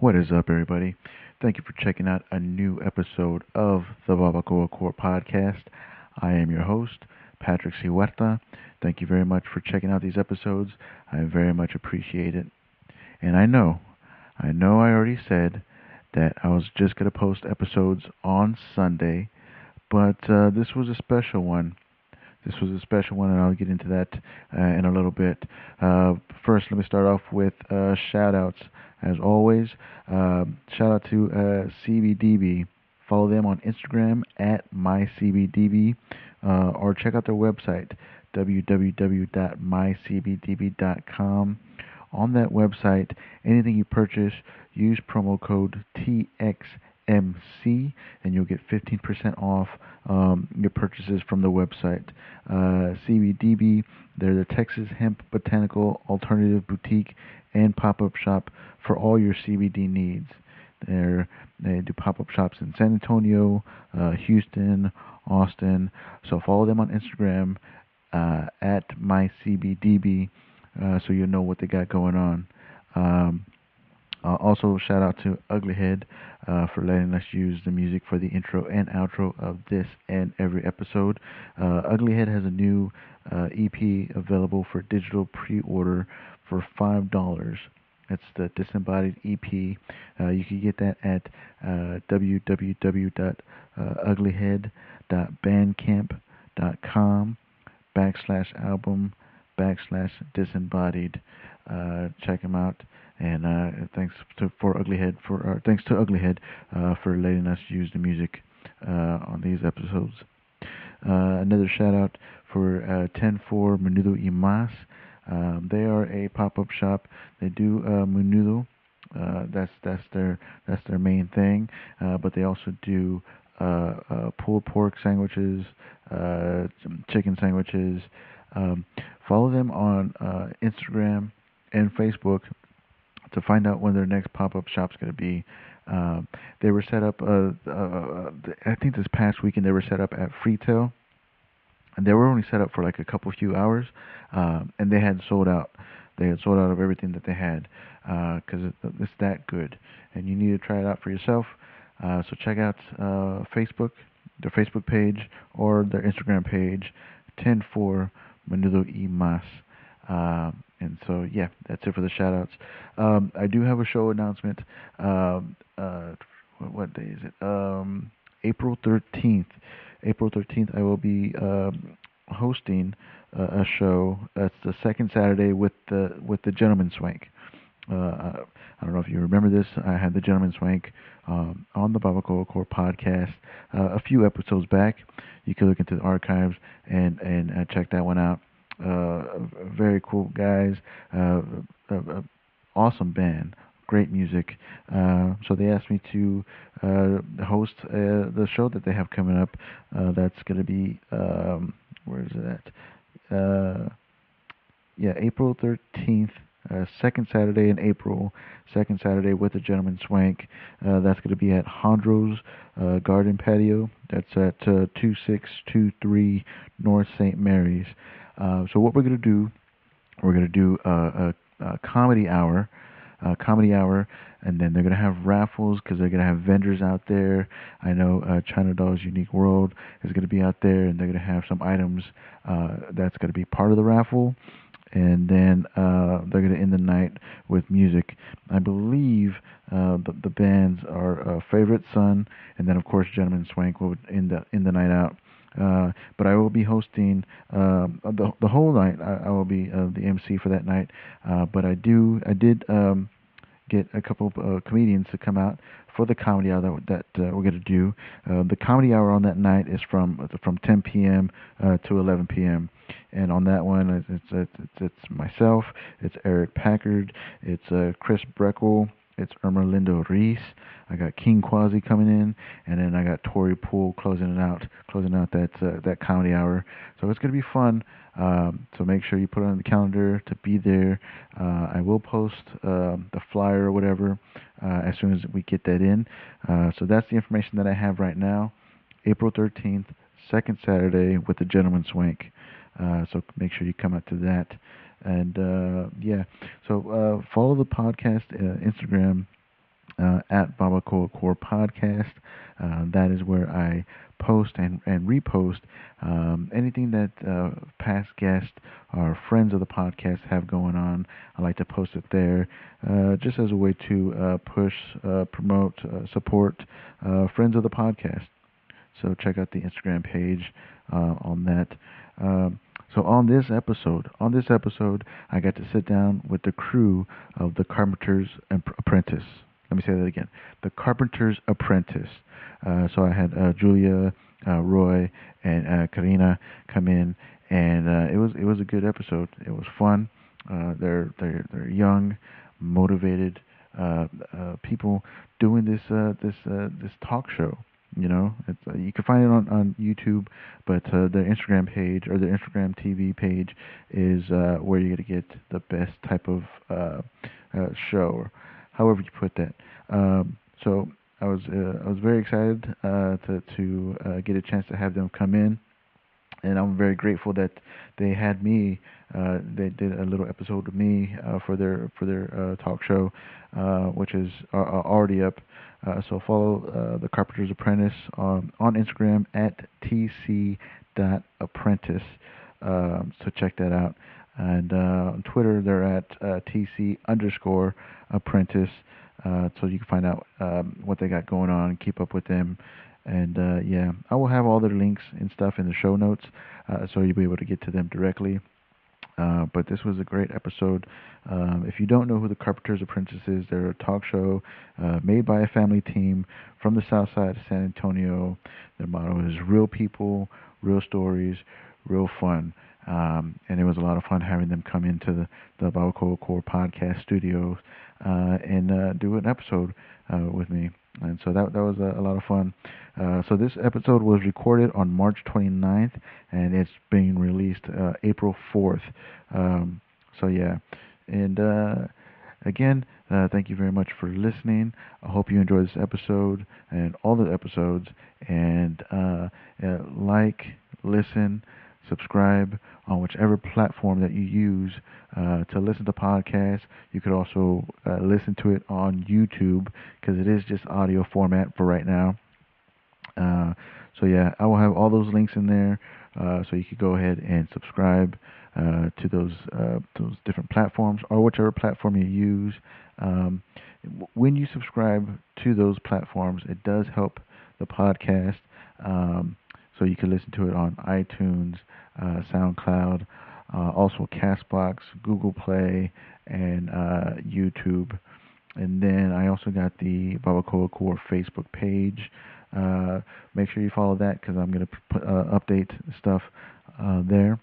What is up, everybody? Thank you for checking out a new episode of the Barbacoa Core podcast. I am your host, Patrick C. Huerta. Thank you very much for checking out these episodes. I very much appreciate it. And I know, I know I already said that I was just going to post episodes on Sunday, but uh, this was a special one. This was a special one, and I'll get into that uh, in a little bit. Uh, first, let me start off with uh, shout outs. As always, um, shout out to uh, CBDB. Follow them on Instagram at mycbdb uh, or check out their website www.mycbdb.com. On that website, anything you purchase, use promo code TXMC and you'll get 15% off um, your purchases from the website. Uh, CBDB, they're the Texas Hemp Botanical Alternative Boutique and pop up shop for all your CBD needs. They're, they do pop up shops in San Antonio, uh, Houston, Austin. So follow them on Instagram uh, at mycbdb uh, so you'll know what they got going on. Um, uh, also, shout out to Uglyhead uh, for letting us use the music for the intro and outro of this and every episode. Uh, Uglyhead has a new uh, EP available for digital pre-order for five dollars. That's the Disembodied EP. Uh, you can get that at uh, www.uglyhead.bandcamp.com backslash album backslash disembodied. Check them out. And uh, thanks to for Uglyhead for uh, thanks to Uglyhead uh, for letting us use the music uh, on these episodes. Uh, another shout out for uh, 104 Menudo y Mas. Um, they are a pop-up shop. They do uh, menudo. Uh, that's that's their that's their main thing. Uh, but they also do uh, uh, pulled pork sandwiches, uh, chicken sandwiches. Um, follow them on uh, Instagram and Facebook to find out when their next pop-up shop's going to be. Um, they were set up. Uh, uh, I think this past weekend they were set up at Freetail and they were only set up for like a couple few hours, um, and they had sold out. They had sold out of everything that they had because uh, it, it's that good, and you need to try it out for yourself. Uh, so check out uh, Facebook, their Facebook page, or their Instagram page, 104 Menudo y Mas. And so, yeah, that's it for the shout outs. Um, I do have a show announcement. Um, uh, what, what day is it? Um, April 13th. April 13th, I will be um, hosting uh, a show. That's the second Saturday with the with the Gentleman Swank. Uh, I don't know if you remember this. I had the Gentleman Swank um, on the Barbacoa Core podcast uh, a few episodes back. You can look into the archives and and uh, check that one out. Uh, very cool guys. Uh, awesome band great music. Uh, so they asked me to uh, host uh, the show that they have coming up. Uh, that's going to be um, where is it at? Yeah, April thirteenth. Second Saturday in April, second Saturday with the Gentleman Swank. that's going to be at Hondro's Garden Patio. That's at 2623 North St. Mary's. So what we're going to do, we're going to do a, a comedy hour uh, comedy hour, and then they're gonna have raffles because they're gonna have vendors out there. I know uh, China Doll's Unique World is gonna be out there, and they're gonna have some items uh, that's gonna be part of the raffle. And then uh, they're gonna end the night with music. I believe uh, the, the bands are uh, Favorite Son, and then of course Gentleman Swank will end the end the night out. Uh, but I will be hosting uh, the the whole night. I, I will be uh, the MC for that night. Uh, but I do I did um, get a couple of uh, comedians to come out for the comedy hour that, that we're going to do. The comedy hour on that night is from from 10 p.m. To 11 p.m. And on that one, it's it's, it's, it's myself, it's Eric Packard, it's Chris Breckel, it's Ermelindo Reese. I got King Quasi coming in, and then I got Tori Poole closing it out, closing out that uh, that comedy hour. So it's gonna be fun. Um, so make sure you put it on the calendar to be there. Uh, I will post um, the flyer or whatever uh, as soon as we get that in. Uh, so that's the information that I have right now. April 13th, second Saturday with the Gentleman Swank. Uh, so make sure you come out to that. And uh, yeah, so uh, follow the podcast uh, Instagram uh, at Barbacoa Core Podcast. Uh, that is where I post and, and repost um, anything that uh, past guests or friends of the podcast have going on. I like to post it there uh, just as a way to uh, push, promote, support friends of the podcast. So check out the Instagram page on that. Um, so on this episode, on this episode, I got to sit down with the crew of the Carpenter's Apprentice. Let me say that again. The Carpenter's Apprentice. Uh, so I had uh, Julia, uh, Roy, and uh, Karina come in, and uh, it was it was a good episode. It was fun. Uh, they're they're they're young, motivated people doing this this this talk show. You know, uh, you can find it on on YouTube, but uh, their Instagram page or their Instagram TV page is uh, where you're gonna get the best type of uh, uh, show, or however you put that. Um, so I was uh, I was very excited to to get a chance to have them come in, and I'm very grateful that they had me. They did a little episode with me for their for their talk show, which is already up. Uh, so follow uh, the Carpenter's Apprentice on on Instagram at tc.apprentice. Um, so check that out. And uh, on Twitter, they're at uh, tc underscore apprentice. Uh, so you can find out um, what they got going on, and keep up with them, and uh, yeah, I will have all their links and stuff in the show notes, so you'll be able to get to them directly. Uh, but this was a great episode. Um, if you don't know who the Carpenter's Apprentice is, they're a talk show uh, made by a family team from the south side of San Antonio. Their motto is real people, real stories, real fun. Um, and it was a lot of fun having them come into the, the Barbacoa Core podcast studios uh, and uh, do an episode uh, with me. And so that that was a, a lot of fun. Uh, so this episode was recorded on March 29th, and it's being released uh, April 4th. Um, so yeah, and uh, again, uh, thank you very much for listening. I hope you enjoy this episode and all the episodes. And uh, uh, like, listen, subscribe on whichever platform that you use uh, to listen to podcasts. You could also uh, listen to it on YouTube because it is just audio format for right now. Uh, so yeah, I will have all those links in there, uh, so you could go ahead and subscribe uh, to those uh, those different platforms or whichever platform you use. Um, when you subscribe to those platforms, it does help the podcast. Um, so you can listen to it on iTunes, uh, SoundCloud, uh, also Castbox, Google Play, and uh, YouTube. And then I also got the Barbacoa Core Facebook page. Uh, make sure you follow that because I'm going to uh, update stuff uh, there.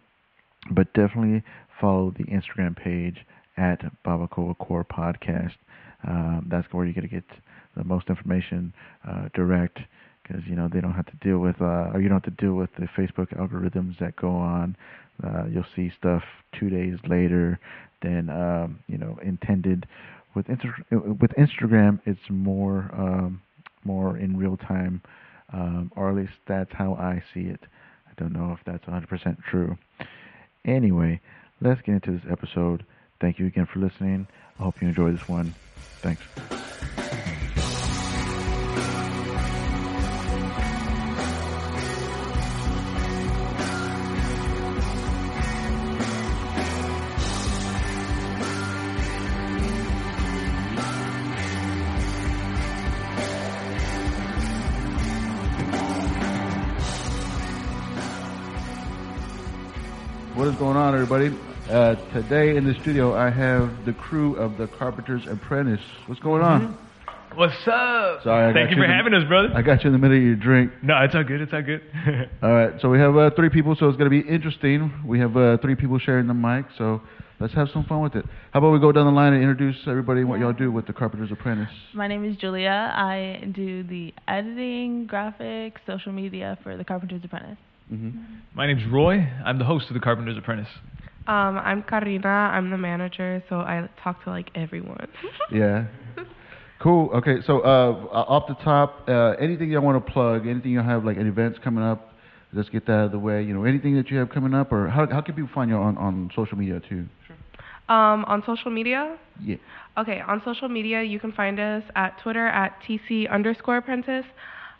But definitely follow the Instagram page at Barbacoa Core Podcast. That's where you're going to get the most information direct because you know they don't have to deal with uh, or you don't have to deal with the Facebook algorithms that go on. Uh, you'll see stuff two days later than um, you know intended. With Insta- with Instagram, it's more um, more in real time, um, or at least that's how I see it. I don't know if that's 100% true. Anyway, let's get into this episode. Thank you again for listening. I hope you enjoy this one. Thanks. What is going on, everybody? Uh, today in the studio, I have the crew of the Carpenter's Apprentice. What's going on? Mm-hmm. What's up? Sorry, thank you for having us, brother. I got you in the middle of your drink. No, it's all good. It's all good. all right, so we have uh, three people, so it's going to be interesting. We have uh, three people sharing the mic, so let's have some fun with it. How about we go down the line and introduce everybody and what y'all do with the Carpenter's Apprentice? My name is Julia. I do the editing, graphics, social media for the Carpenter's Apprentice. Mm-hmm. My name's Roy. I'm the host of The Carpenter's Apprentice. Um, I'm Karina. I'm the manager, so I talk to like everyone. yeah. Cool. Okay. So uh, off the top, uh, anything you want to plug? Anything you have like any events coming up? Let's get that out of the way. You know, anything that you have coming up, or how how can people find you on on social media too? Sure. Um, on social media. Yeah. Okay, on social media, you can find us at Twitter at TC underscore apprentice,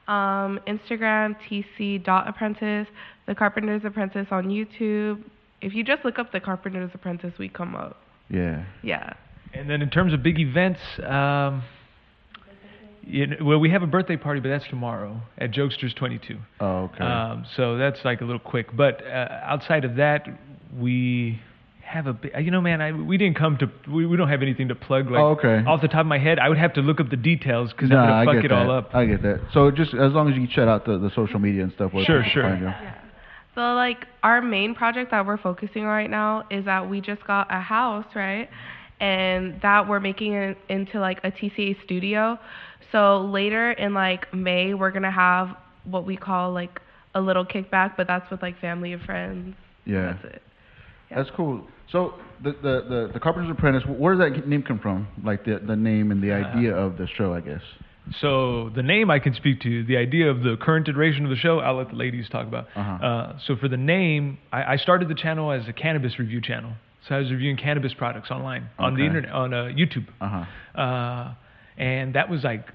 um, Instagram TC dot apprentice, The Carpenter's Apprentice on YouTube. If you just look up The Carpenter's Apprentice, we come up. Yeah. Yeah. And then in terms of big events, um, you know, well, we have a birthday party, but that's tomorrow at Jokesters 22. Oh, okay. Um, so that's like a little quick. But uh, outside of that, we have a you know man I, we didn't come to we, we don't have anything to plug like Oh, okay. off the top of my head i would have to look up the details because Nah, i'm gonna fuck get it that. all up I get that. So just as long as you can check out the, the social media and stuff. Sure, sure. find you. Yeah. So like our main project that we're focusing on right now is that we just got a house, right? And that we're making it into like a TCA studio. So later in like May, we're gonna have what we call like a little kickback, but that's with like family and friends. Yeah. That's it. Yeah. That's cool. So the, the the the Carpenter's Apprentice, where does that name come from? Like the the name and the Uh, idea of the show, I guess. So the name I can speak to. The idea of the current iteration of the show, I'll let the ladies talk about. Uh-huh. Uh, so for the name, I, I started the channel as a cannabis review channel. So I was reviewing cannabis products online on the internet on uh, YouTube, Uh huh. uh, and that was like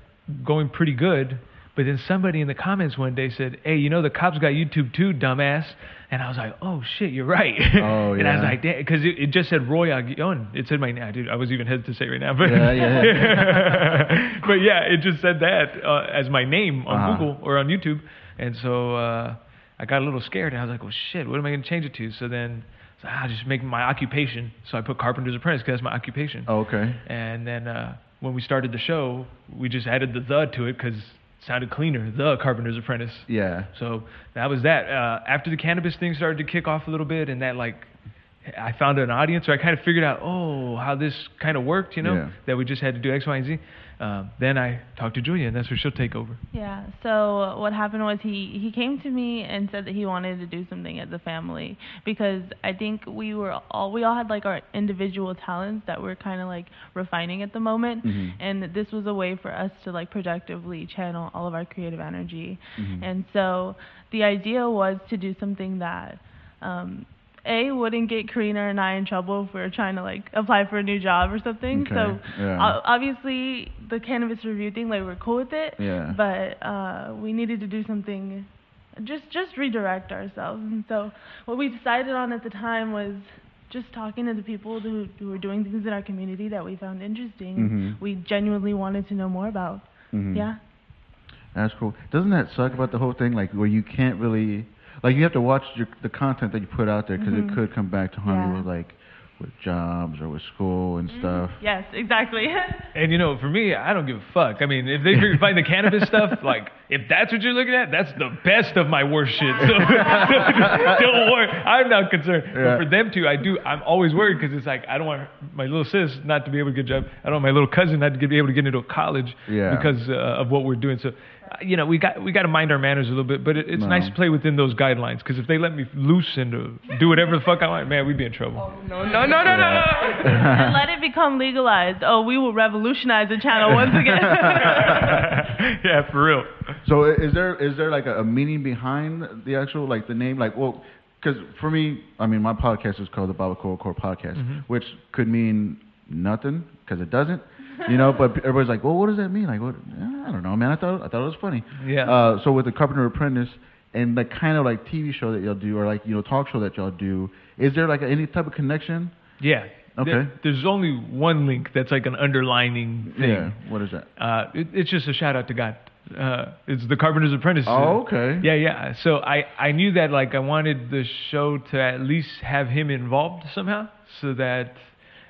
going pretty good. But then somebody in the comments one day said, "Hey, you know the cops got YouTube too, dumbass." And I was like, "Oh shit, you're right." Oh, and I was yeah. like, "Because it, it just said Roy Aguillon. It said my name. Dude, I was even hesitant to say it right now, but Yeah, yeah. but yeah, it just said that uh, as my name on Uh-huh. Google or on YouTube, and so uh, I got a little scared, and I was like, "Well, shit, what am I going to change it to?" So then, so I'll just make my occupation. So I put Carpenter's Apprentice because that's my occupation. Oh, okay. And then uh, when we started the show, we just added the the to it because sounded cleaner. The Carpenter's Apprentice. Yeah. So that was that. Uh, after the cannabis thing started to kick off a little bit, and that like, I found an audience, or I kind of figured out, oh, how this kind of worked, you know, Yeah. that we just had to do X, Y, and Z. Um, then I talked to Julia, and that's where she'll take over. Yeah. So what happened was he he came to me and said that he wanted to do something as a family because I think we were all we all had like our individual talents that we're kind of like refining at the moment, Mhm. and this was a way for us to like productively channel all of our creative energy. Mhm. And so the idea was to do something that. Um, a wouldn't get Karina and I in trouble if we were trying to like apply for a new job or something. Okay, So yeah. obviously the cannabis review thing, like we're cool with it. Yeah. But uh, we needed to do something, just just redirect ourselves. And so what we decided on at the time was just talking to the people who who were doing things in our community that we found interesting. Mhm. We genuinely wanted to know more about. Mhm. Yeah. That's cool. Doesn't that suck about the whole thing? Like where you can't really, like you have to watch your, the content that you put out there because Mhm. it could come back to haunt you with like with jobs or with school and stuff. Yes, exactly. And you know, for me, I don't give a fuck. I mean, if they find the cannabis stuff, like if that's what you're looking at, that's the best of my worst shit. So don't worry, I'm not concerned. Yeah. But for them two, I do. I'm always worried because it's like I don't want my little sis not to be able to get a job. I don't want my little cousin not to be able to get into a college Yeah. because uh, of what we're doing. So. You know, we got we got to mind our manners a little bit, but it, it's No. nice to play within those guidelines. Because if they let me loose and uh, do whatever the fuck I want, man, we'd be in trouble. Oh, No, no, no, no, no. and let it become legalized. Oh, we will revolutionize the channel once again. yeah, for real. So is there is there like a, a meaning behind the actual like the name? Like, well, because for me, I mean, my podcast is called the Barbacoa Core Podcast, Mhm. which could mean nothing because it doesn't, you know. But everybody's like, well, what does that mean? Like, what? I don't know, man. I thought I thought it was funny. Yeah. Uh, so with the Carpenter Apprentice and the kind of like TV show that y'all do, or like you know talk show that y'all do, is there like any type of connection? Yeah. Okay. There- there's only one link that's like an underlining thing. Yeah. What is that? Uh, it, it's just a shout out to God. Uh, it's the Carpenter's Apprentice. Oh, okay. Yeah, yeah. So I, I knew that like I wanted the show to at least have him involved somehow, so that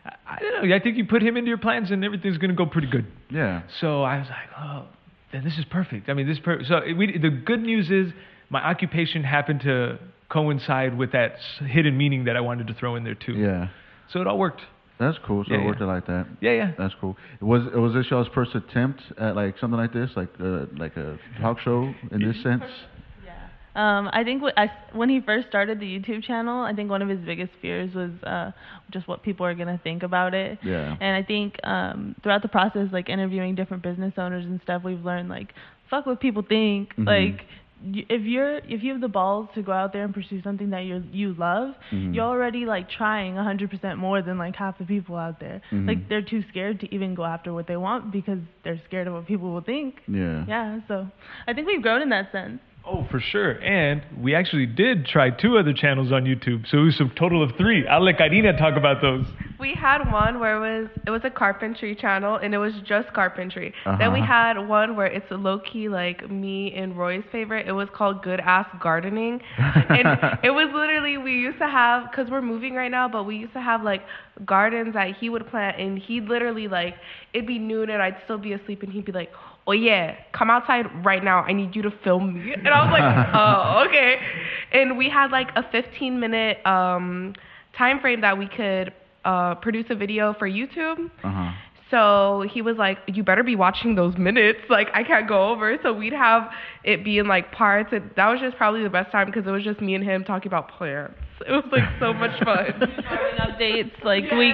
I, don't know. I think you put him into your plans and everything's gonna go pretty good. Yeah. So I was like, oh, then this is perfect. I mean, this per- so we, the good news is my occupation happened to coincide with that hidden meaning that I wanted to throw in there too. Yeah. So it all worked. That's cool. So Yeah, it worked yeah. out like that. Yeah, yeah. That's cool. Was was this y'all's first attempt at like something like this, like uh, like a talk show in this sense? Um, I think I, when he first started the YouTube channel, I think one of his biggest fears was uh, just what people are gonna think about it. Yeah. And I think um, throughout the process, like interviewing different business owners and stuff, we've learned like, fuck what people think. Mhm. Like, if you're if you have the balls to go out there and pursue something that you you love, Mhm. you're already like trying 100% more than like half the people out there. Mhm. Like they're too scared to even go after what they want because they're scared of what people will think. Yeah. Yeah, so I think we've grown in that sense. Oh, for sure. And we actually did try two other channels on YouTube, so it was a total of three. I'll let Karina talk about those. We had one where it was it was a carpentry channel and it was just carpentry. Then we Uh-huh. had one where it's a low key like me and Roy's favorite. It was called Good Ass Gardening, and it was literally we used to have because we're moving right now, but we used to have like gardens that he would plant, and he'd literally like it'd be noon and I'd still be asleep, and he'd be like, "Oh yeah, come outside right now. I need you to film me." And I was like, "Oh okay," and we had like a 15 minute um time frame that we could uh, produce a video for YouTube. Uh huh. So he was like, "You better be watching those minutes. Like I can't go over." So we'd have it be in like parts. And that was just probably the best time because it was just me and him talking about plants. It was like so much fun. Updates like weekly.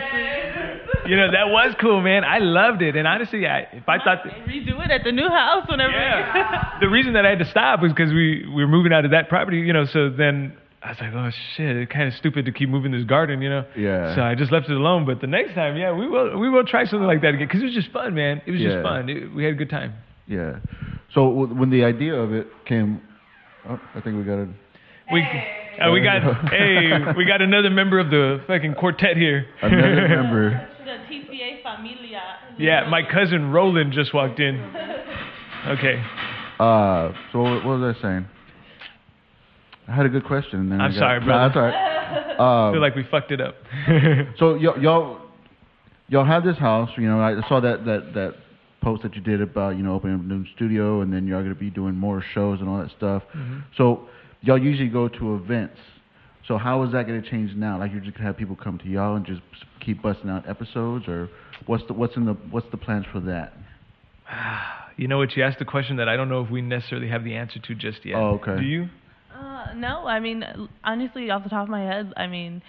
You know, that was cool, man. I loved it. And honestly, I, if I thought that. redo it at the new house whenever. Yeah. the reason that I had to stop was because we, we were moving out of that property, you know, so then I was like, oh shit, it's kind of stupid to keep moving this garden, you know? Yeah. So I just left it alone. But the next time, yeah, we will we will try something like that again because it was just fun, man. It was Yeah. just fun. It, we had a good time. Yeah. So w- when the idea of it came, oh, I think we got it. We uh, we got hey we got another member of the fucking quartet here. Another member. The TCA Familia. yeah, my cousin Roland just walked in. Okay. Uh, so what what was I saying? I had a good question. And then I'm got, sorry, No, that's all right. I Um, feel like we fucked it up. So y'all, y'all, y'all have this house. You know, I saw that that that post that you did about you know opening a new studio, and then you're going to be doing more shows and all that stuff. Mm-hmm. So y'all usually go to events. So how is that going to change now? Like you're just gonna have people come to y'all and just keep busting out episodes, or what's the what's in the what's the plans for that? you know what? You asked a question that I don't know if we necessarily have the answer to just yet. Oh, okay. Do you? Uh, no, I mean honestly, off the top of my head, I mean,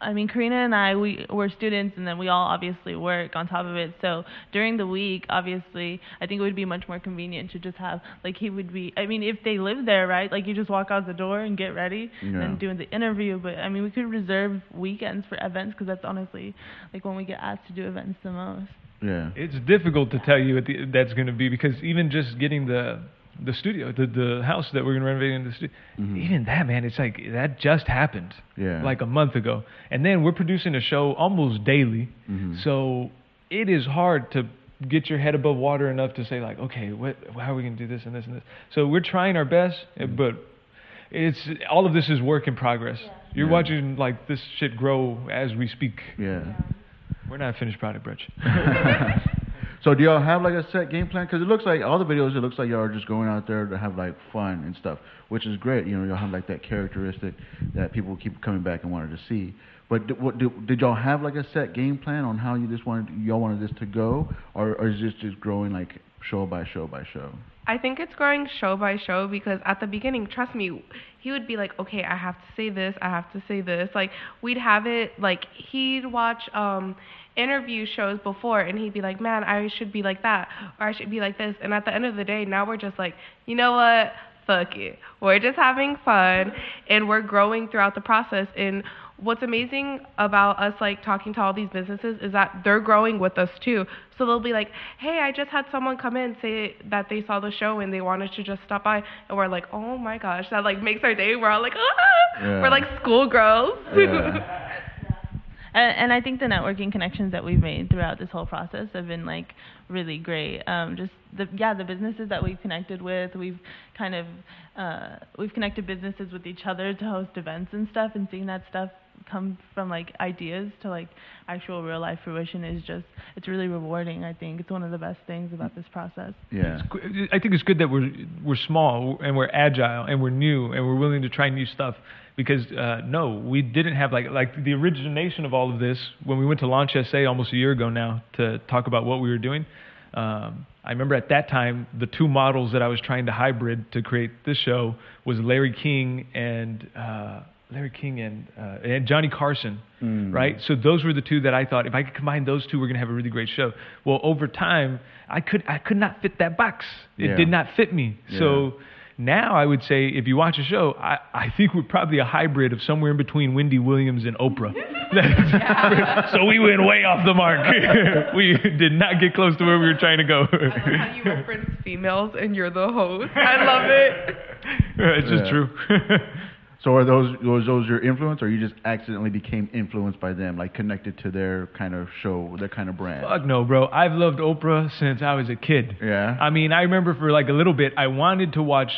I mean Karina and I, we were students, and then we all obviously work on top of it. So during the week, obviously, I think it would be much more convenient to just have like he would be. I mean, if they live there, right? Like you just walk out the door and get ready, Yeah. and doing the interview. But I mean, we could reserve weekends for events because that's honestly like when we get asked to do events the most. Yeah. It's difficult to tell you what the, that's going to be because even just getting the the studio, the the house that we're going to renovate in the studio, Mhm. even that man, it's like that just happened Yeah. like a month ago, and then we're producing a show almost daily, Mhm. so it is hard to get your head above water enough to say like, okay, what, how are we going to do this and this and this? So we're trying our best, Mm-hmm. but it's all of this is work in progress. You're Yeah. watching like this shit grow as we speak. Yeah. We're not a finished product, Brutch. so do y'all have like a set game plan? Because it looks like all the videos, it looks like y'all are just going out there to have like fun and stuff, which is great. You know, y'all have like that characteristic that people keep coming back and wanted to see. But what, did, did y'all have like a set game plan on how you just wanted y'all wanted this to go, or, or is this just growing like show by show by show? I think it's growing show by show because at the beginning, trust me, he would be like, "Okay, I have to say this, I have to say this." Like we'd have it like he'd watch um interview shows before and he'd be like, "Man, I should be like that or I should be like this." And at the end of the day, now we're just like, "You know what? Fuck it. We're just having fun and we're growing throughout the process and What's amazing about us like talking to all these businesses is that they're growing with us too. So they'll be like, "Hey, I just had someone come in say that they saw the show and they wanted to just stop by," and we're like, "Oh my gosh, that like makes our day." We're all like, "Ah!" Yeah. We're like schoolgirls. Yeah. And, and I think the networking connections that we've made throughout this whole process have been like really great. Um, just the yeah, the businesses that we've connected with, we've kind of uh, we've connected businesses with each other to host events and stuff, and seeing that stuff come from like ideas to like actual real life fruition is just it's really rewarding. I think it's one of the best things about this process. Yeah. I think it's good that we're we're small and we're agile and we're new and we're willing to try new stuff because uh, no, we didn't have like like the origination of all of this when we went to Launch SA almost a year ago now to talk about what we were doing. Um, I remember at that time the two models that I was trying to hybrid to create this show was Larry King and uh, Larry King and uh, and Johnny Carson, Mm. right? So those were the two that I thought if I could combine those two, we're gonna have a really great show. Well, over time, I could I could not fit that box. It Yeah. did not fit me. So Now I would say if you watch a show, I, I think we're probably a hybrid of somewhere in between Wendy Williams and Oprah. so we went way off the mark. we did not get close to where we were trying to go. I love how you reference females and you're the host. I love it. it's just true. So are those was those your influence, or you just accidentally became influenced by them, like connected to their kind of show, their kind of brand? Fuck no, bro. I've loved Oprah since I was a kid. Yeah. I mean, I remember for like a little bit, I wanted to watch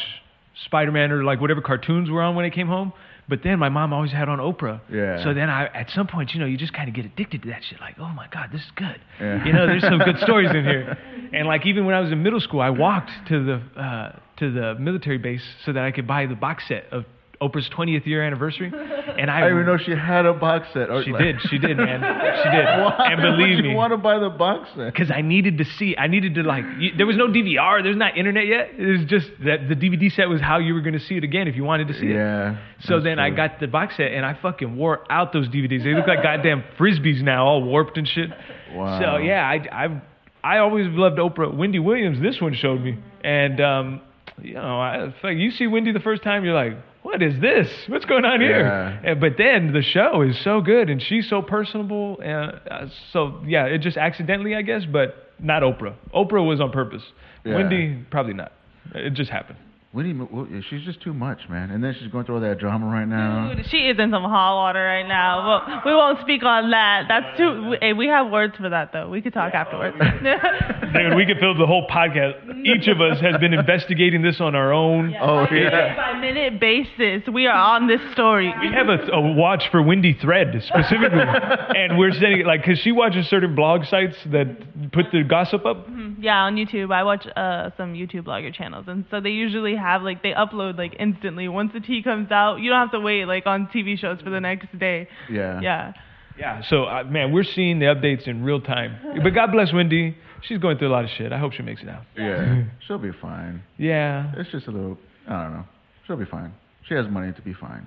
Spider-Man or like whatever cartoons were on when I came home. But then my mom always had on Oprah. Yeah. So then I, at some point, you know, you just kind of get addicted to that shit. Like, oh my God, this is good. Yeah. You know, there's some good stories in here. And like even when I was in middle school, I walked to the uh, to the military base so that I could buy the box set of Oprah's 20th year anniversary. And I, I didn't even know she had a box set. Or she like- did, she did, man, she did. Why And believe would you me, want to buy the box set? because I needed to see. I needed to like. You, there was no DVR. There's not internet yet. It was just that the DVD set was how you were going to see it again if you wanted to see it. Yeah. So then I got the box set and I fucking wore out those DVDs. They look like goddamn frisbees now, all warped and shit. Wow. So yeah, I I I always loved Oprah. Wendy Williams, this one showed me, and um, you know, I, like you see Wendy the first time, you're like, what is this? What's going on here? Yeah. And, but then the show is so good and she's so personable, and uh, so yeah, it just accidentally, I guess, but not Oprah. Oprah was on purpose. Yeah. Wendy probably not. It just happened. Wendy, well, yeah, she's just too much, man. And then she's going through all that drama right now. Dude, she is in some hot water right now. Well, we won't speak on that. That's too. We, hey, we have words for that though. We could talk afterwards. Oh, Dude, we could fill the whole podcast. Each of us has been investigating this on our own. Oh, minute yeah. by minute basis, we are on this story. We have a, a watch for Wendy Thread specifically, and we're sending like because she watches certain blog sites that put the gossip up. Yeah, on YouTube. I watch uh, some YouTube blogger channels, and so they usually have like they upload like instantly. Once the tea comes out, you don't have to wait like on TV shows for the next day. Yeah. Yeah. Yeah, so uh, man, we're seeing the updates in real time. But God bless Wendy. She's going through a lot of shit. I hope she makes it out. Yeah. She'll be fine. Yeah. It's just a little, I don't know. She'll be fine. She has money to be fine.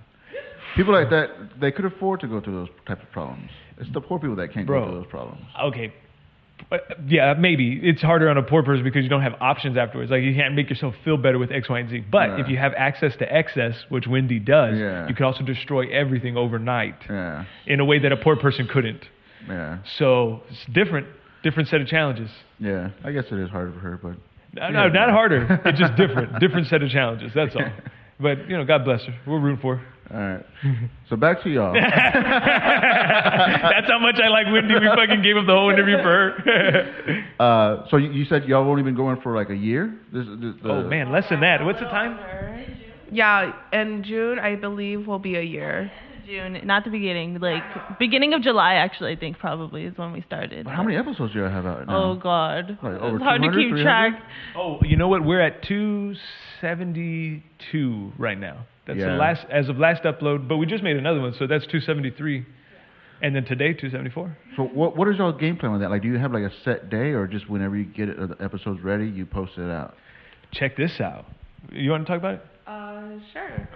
People like that, they could afford to go through those type of problems. It's the poor people that can't Bro. go through those problems. Okay. But, yeah, maybe it's harder on a poor person because you don't have options afterwards. Like you can't make yourself feel better with X, Y, and Z. But Yeah. if you have access to excess, which Wendy does, Yeah. you can also destroy everything overnight Yeah. in a way that a poor person couldn't. Yeah. So it's different, different set of challenges. Yeah. I guess it is harder for her, but. No, no, not harder. It's just different, different set of challenges. That's all. But you know, God bless her. We're rooting for her. All right. So back to y'all. That's how much I like Wendy. We fucking gave up the whole interview for her. Uh, so you, you said y'all only been going for like a year? This, this, the, oh man, less than that. What's the time? Yeah, in June, I believe, will be a year. June, not the beginning, like beginning of July. Actually, I think probably is when we started. But how many episodes do I have out now? Oh God, Like over it's hard to keep 300? track. Oh, you know what? We're at 272 right now. That's the last as of last upload. But we just made another one, so that's 273. And then today 274. So what what is y'all game plan with that? Like, do you have like a set day, or just whenever you get it, uh, the episodes ready, you post it out? Check this out. You want to talk about it? Uh, sure.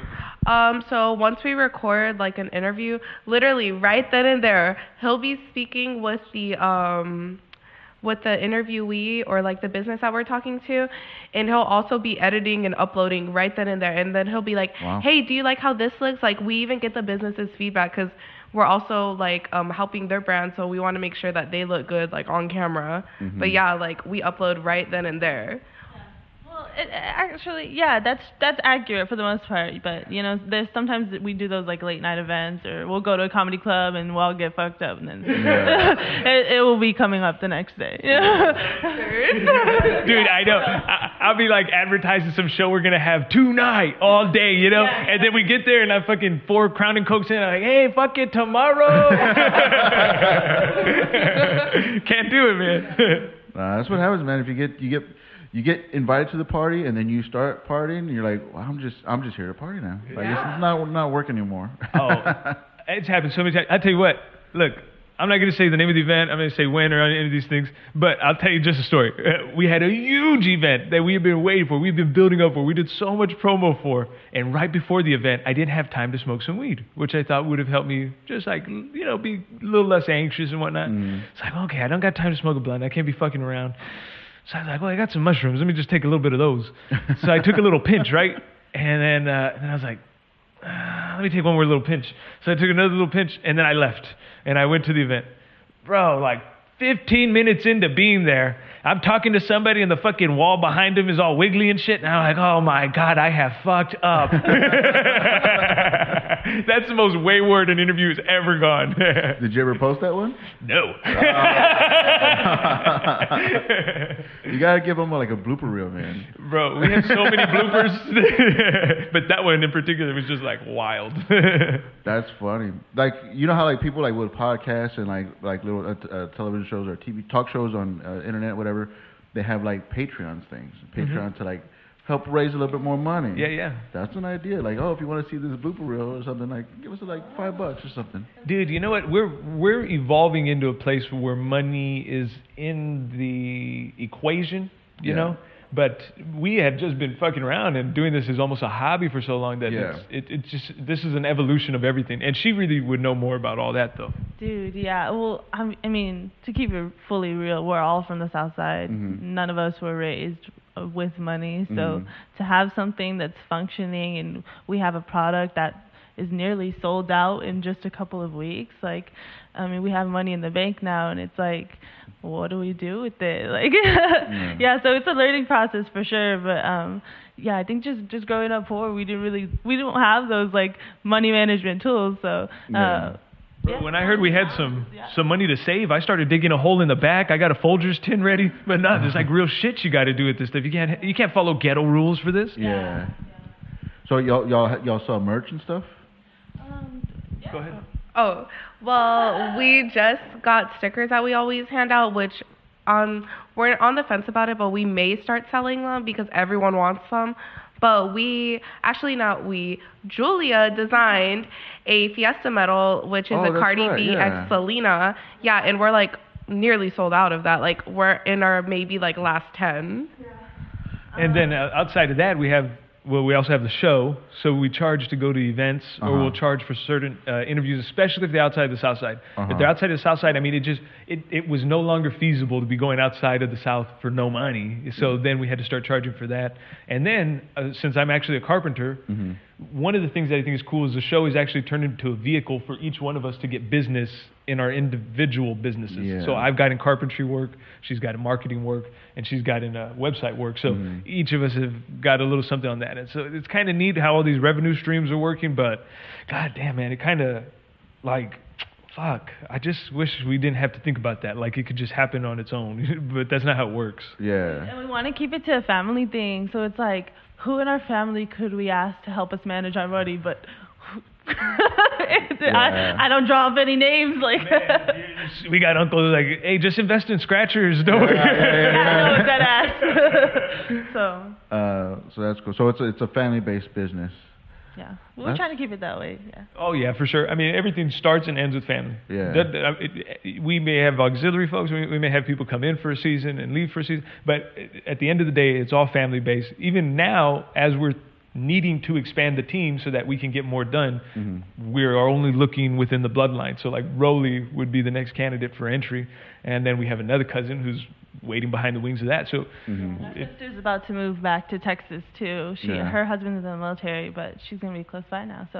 Um, so once we record like an interview, literally right then and there, he'll be speaking with the um with the interviewee or like the business that we're talking to, and he'll also be editing and uploading right then and there. And then he'll be like, Wow. "Hey, do you like how this looks?" Like we even get the business's feedback because we're also like um helping their brand, so we want to make sure that they look good like on camera. But Mhm. yeah, like we upload right then and there. Well, it, actually, yeah, that's that's accurate for the most part. But you know, there's sometimes we do those like late night events, or we'll go to a comedy club and we'll all get fucked up, and then Yeah. it, it will be coming up the next day. Dude, I know. I, I'll be like advertising some show we're gonna have tonight, all day, you know. Yeah. And then we get there and I fucking four Crown and Cokes in. I'm like, hey, fuck it, tomorrow. Can't do it, man. Uh, that's what happens, man. If you get you get you get invited to the party and then you start partying, and you're like, well, I'm just I'm just here to party now. Like it's, it's not not work anymore. oh, it's happened so many times. I tell you what. Look, I'm not gonna say the name of the event. I'm gonna say when or any of these things. But I'll tell you just a story. Uh, We had a huge event that we had been waiting for. We've been building up for. We did so much promo for. And right before the event, I didn't have time to smoke some weed, which I thought would have helped me just like you know be a little less anxious and whatnot. Mm. It's like okay, I don't got time to smoke a blunt. I can't be fucking around. So I was like, well, I got some mushrooms. Let me just take a little bit of those. so I took a little pinch, right? And then, uh, and then I was like, uh, let me take one more little pinch. So I took another little pinch, and then I left, and I went to the event. Bro, like 15 minutes into being there, I'm talking to somebody, and the fucking wall behind him is all wiggly and shit. And I'm like, oh my god, I have fucked up. That's the most wayward an interview has ever gone. Did you ever post that one? no. You gotta give them like a blooper reel, man. Bro, we have so many bloopers, but that one in particular was just like wild. That's funny. Like you know how like people like with podcasts and like like little uh, uh, television shows or TV talk shows on uh, internet whatever, they have like Patreons things. Patreon to like help raise a little bit more money. Mm-hmm. yeah, yeah. That's an idea. Like, oh, if you want to see this blooper reel or something, like, give us like five bucks or something. Dude, you know what? We're we're evolving into a place where money is in the equation, you Yeah. know. But we had just been fucking around and doing this as almost a hobby for so long that Yeah. it's, it, it's just this is an evolution of everything. And she really would know more about all that though. Dude, yeah. Well, I'm, I mean, to keep it fully real, we're all from the South Side. Mhm. None of us were raised with money, so Mhm. to have something that's functioning and we have a product that is nearly sold out in just a couple of weeks, like, I mean, we have money in the bank now, and it's like, what do we do with it? Like, yeah. So it's a learning process for sure, but um, yeah, I think just just growing up poor, we didn't really we don't have those like money management tools, so. Yeah. Bro, When I heard we had some some money to save, I started digging a hole in the back. I got a Folgers tin ready, but no, there's like real shit you got to do with this stuff. You can't you can't follow ghetto rules for this. Yeah. So y'all y'all y'all sell merch and stuff? Um, Go ahead. Oh, well, we just got stickers that we always hand out, which on we're on the fence about it, but we may start selling them because everyone wants them. But we actually not we Julia designed a Fiesta medal, which is Oh, a that's Cardi right, B yeah. X Selena. Yeah, and we're like nearly sold out of that. Like we're in our maybe like last ten. And then uh, outside of that, we have well, we also have the show. So we charge to go to events, or Uh-huh. we'll charge for certain uh, interviews, especially if they're outside the South Side. Uh-huh. If they're outside the South Side, I mean, it just it, it was no longer feasible to be going outside of the South for no money. So then we had to start charging for that. And then uh, since I'm actually a carpenter, Mm-hmm. One of the things that I think is cool is the show is actually turned into a vehicle for each one of us to get business in our individual businesses. Yeah. So I've got in carpentry work, she's got in marketing work, and she's got in uh, website work. So Mhm. each of us have got a little something on that. And so it's kind of neat how all these revenue streams are working, but god damn, man, it kind of like. Fuck! I just wish we didn't have to think about that. Like it could just happen on its own, but that's not how it works. Yeah. And we want to keep it to a family thing, so it's like, who in our family could we ask to help us manage our money? But Yeah. I, I don't draw up any names. Like, we got uncle like, hey, just invest in scratchers. Don't worry. Yeah, yeah, yeah, I know that ass. so Uh, so that's cool. So it's a, it's a family based business. Yeah, we're That's- trying to keep it that way. Yeah. Oh yeah, for sure. I mean, everything starts and ends with family. Yeah. That- that- it- it- we may have auxiliary folks. We, we may have people come in for a season and leave for a season. But at the end of the day, it's all family based. Even now, as we're needing to expand the team so that we can get more done, Mm-hmm. we are only looking within the bloodline. So like Roly would be the next candidate for entry, and then we have another cousin who's waiting behind the wings of that. So Mm-hmm. My sister's about to move back to Texas too. She Yeah. her husband's in the military, but she's gonna be close by now, so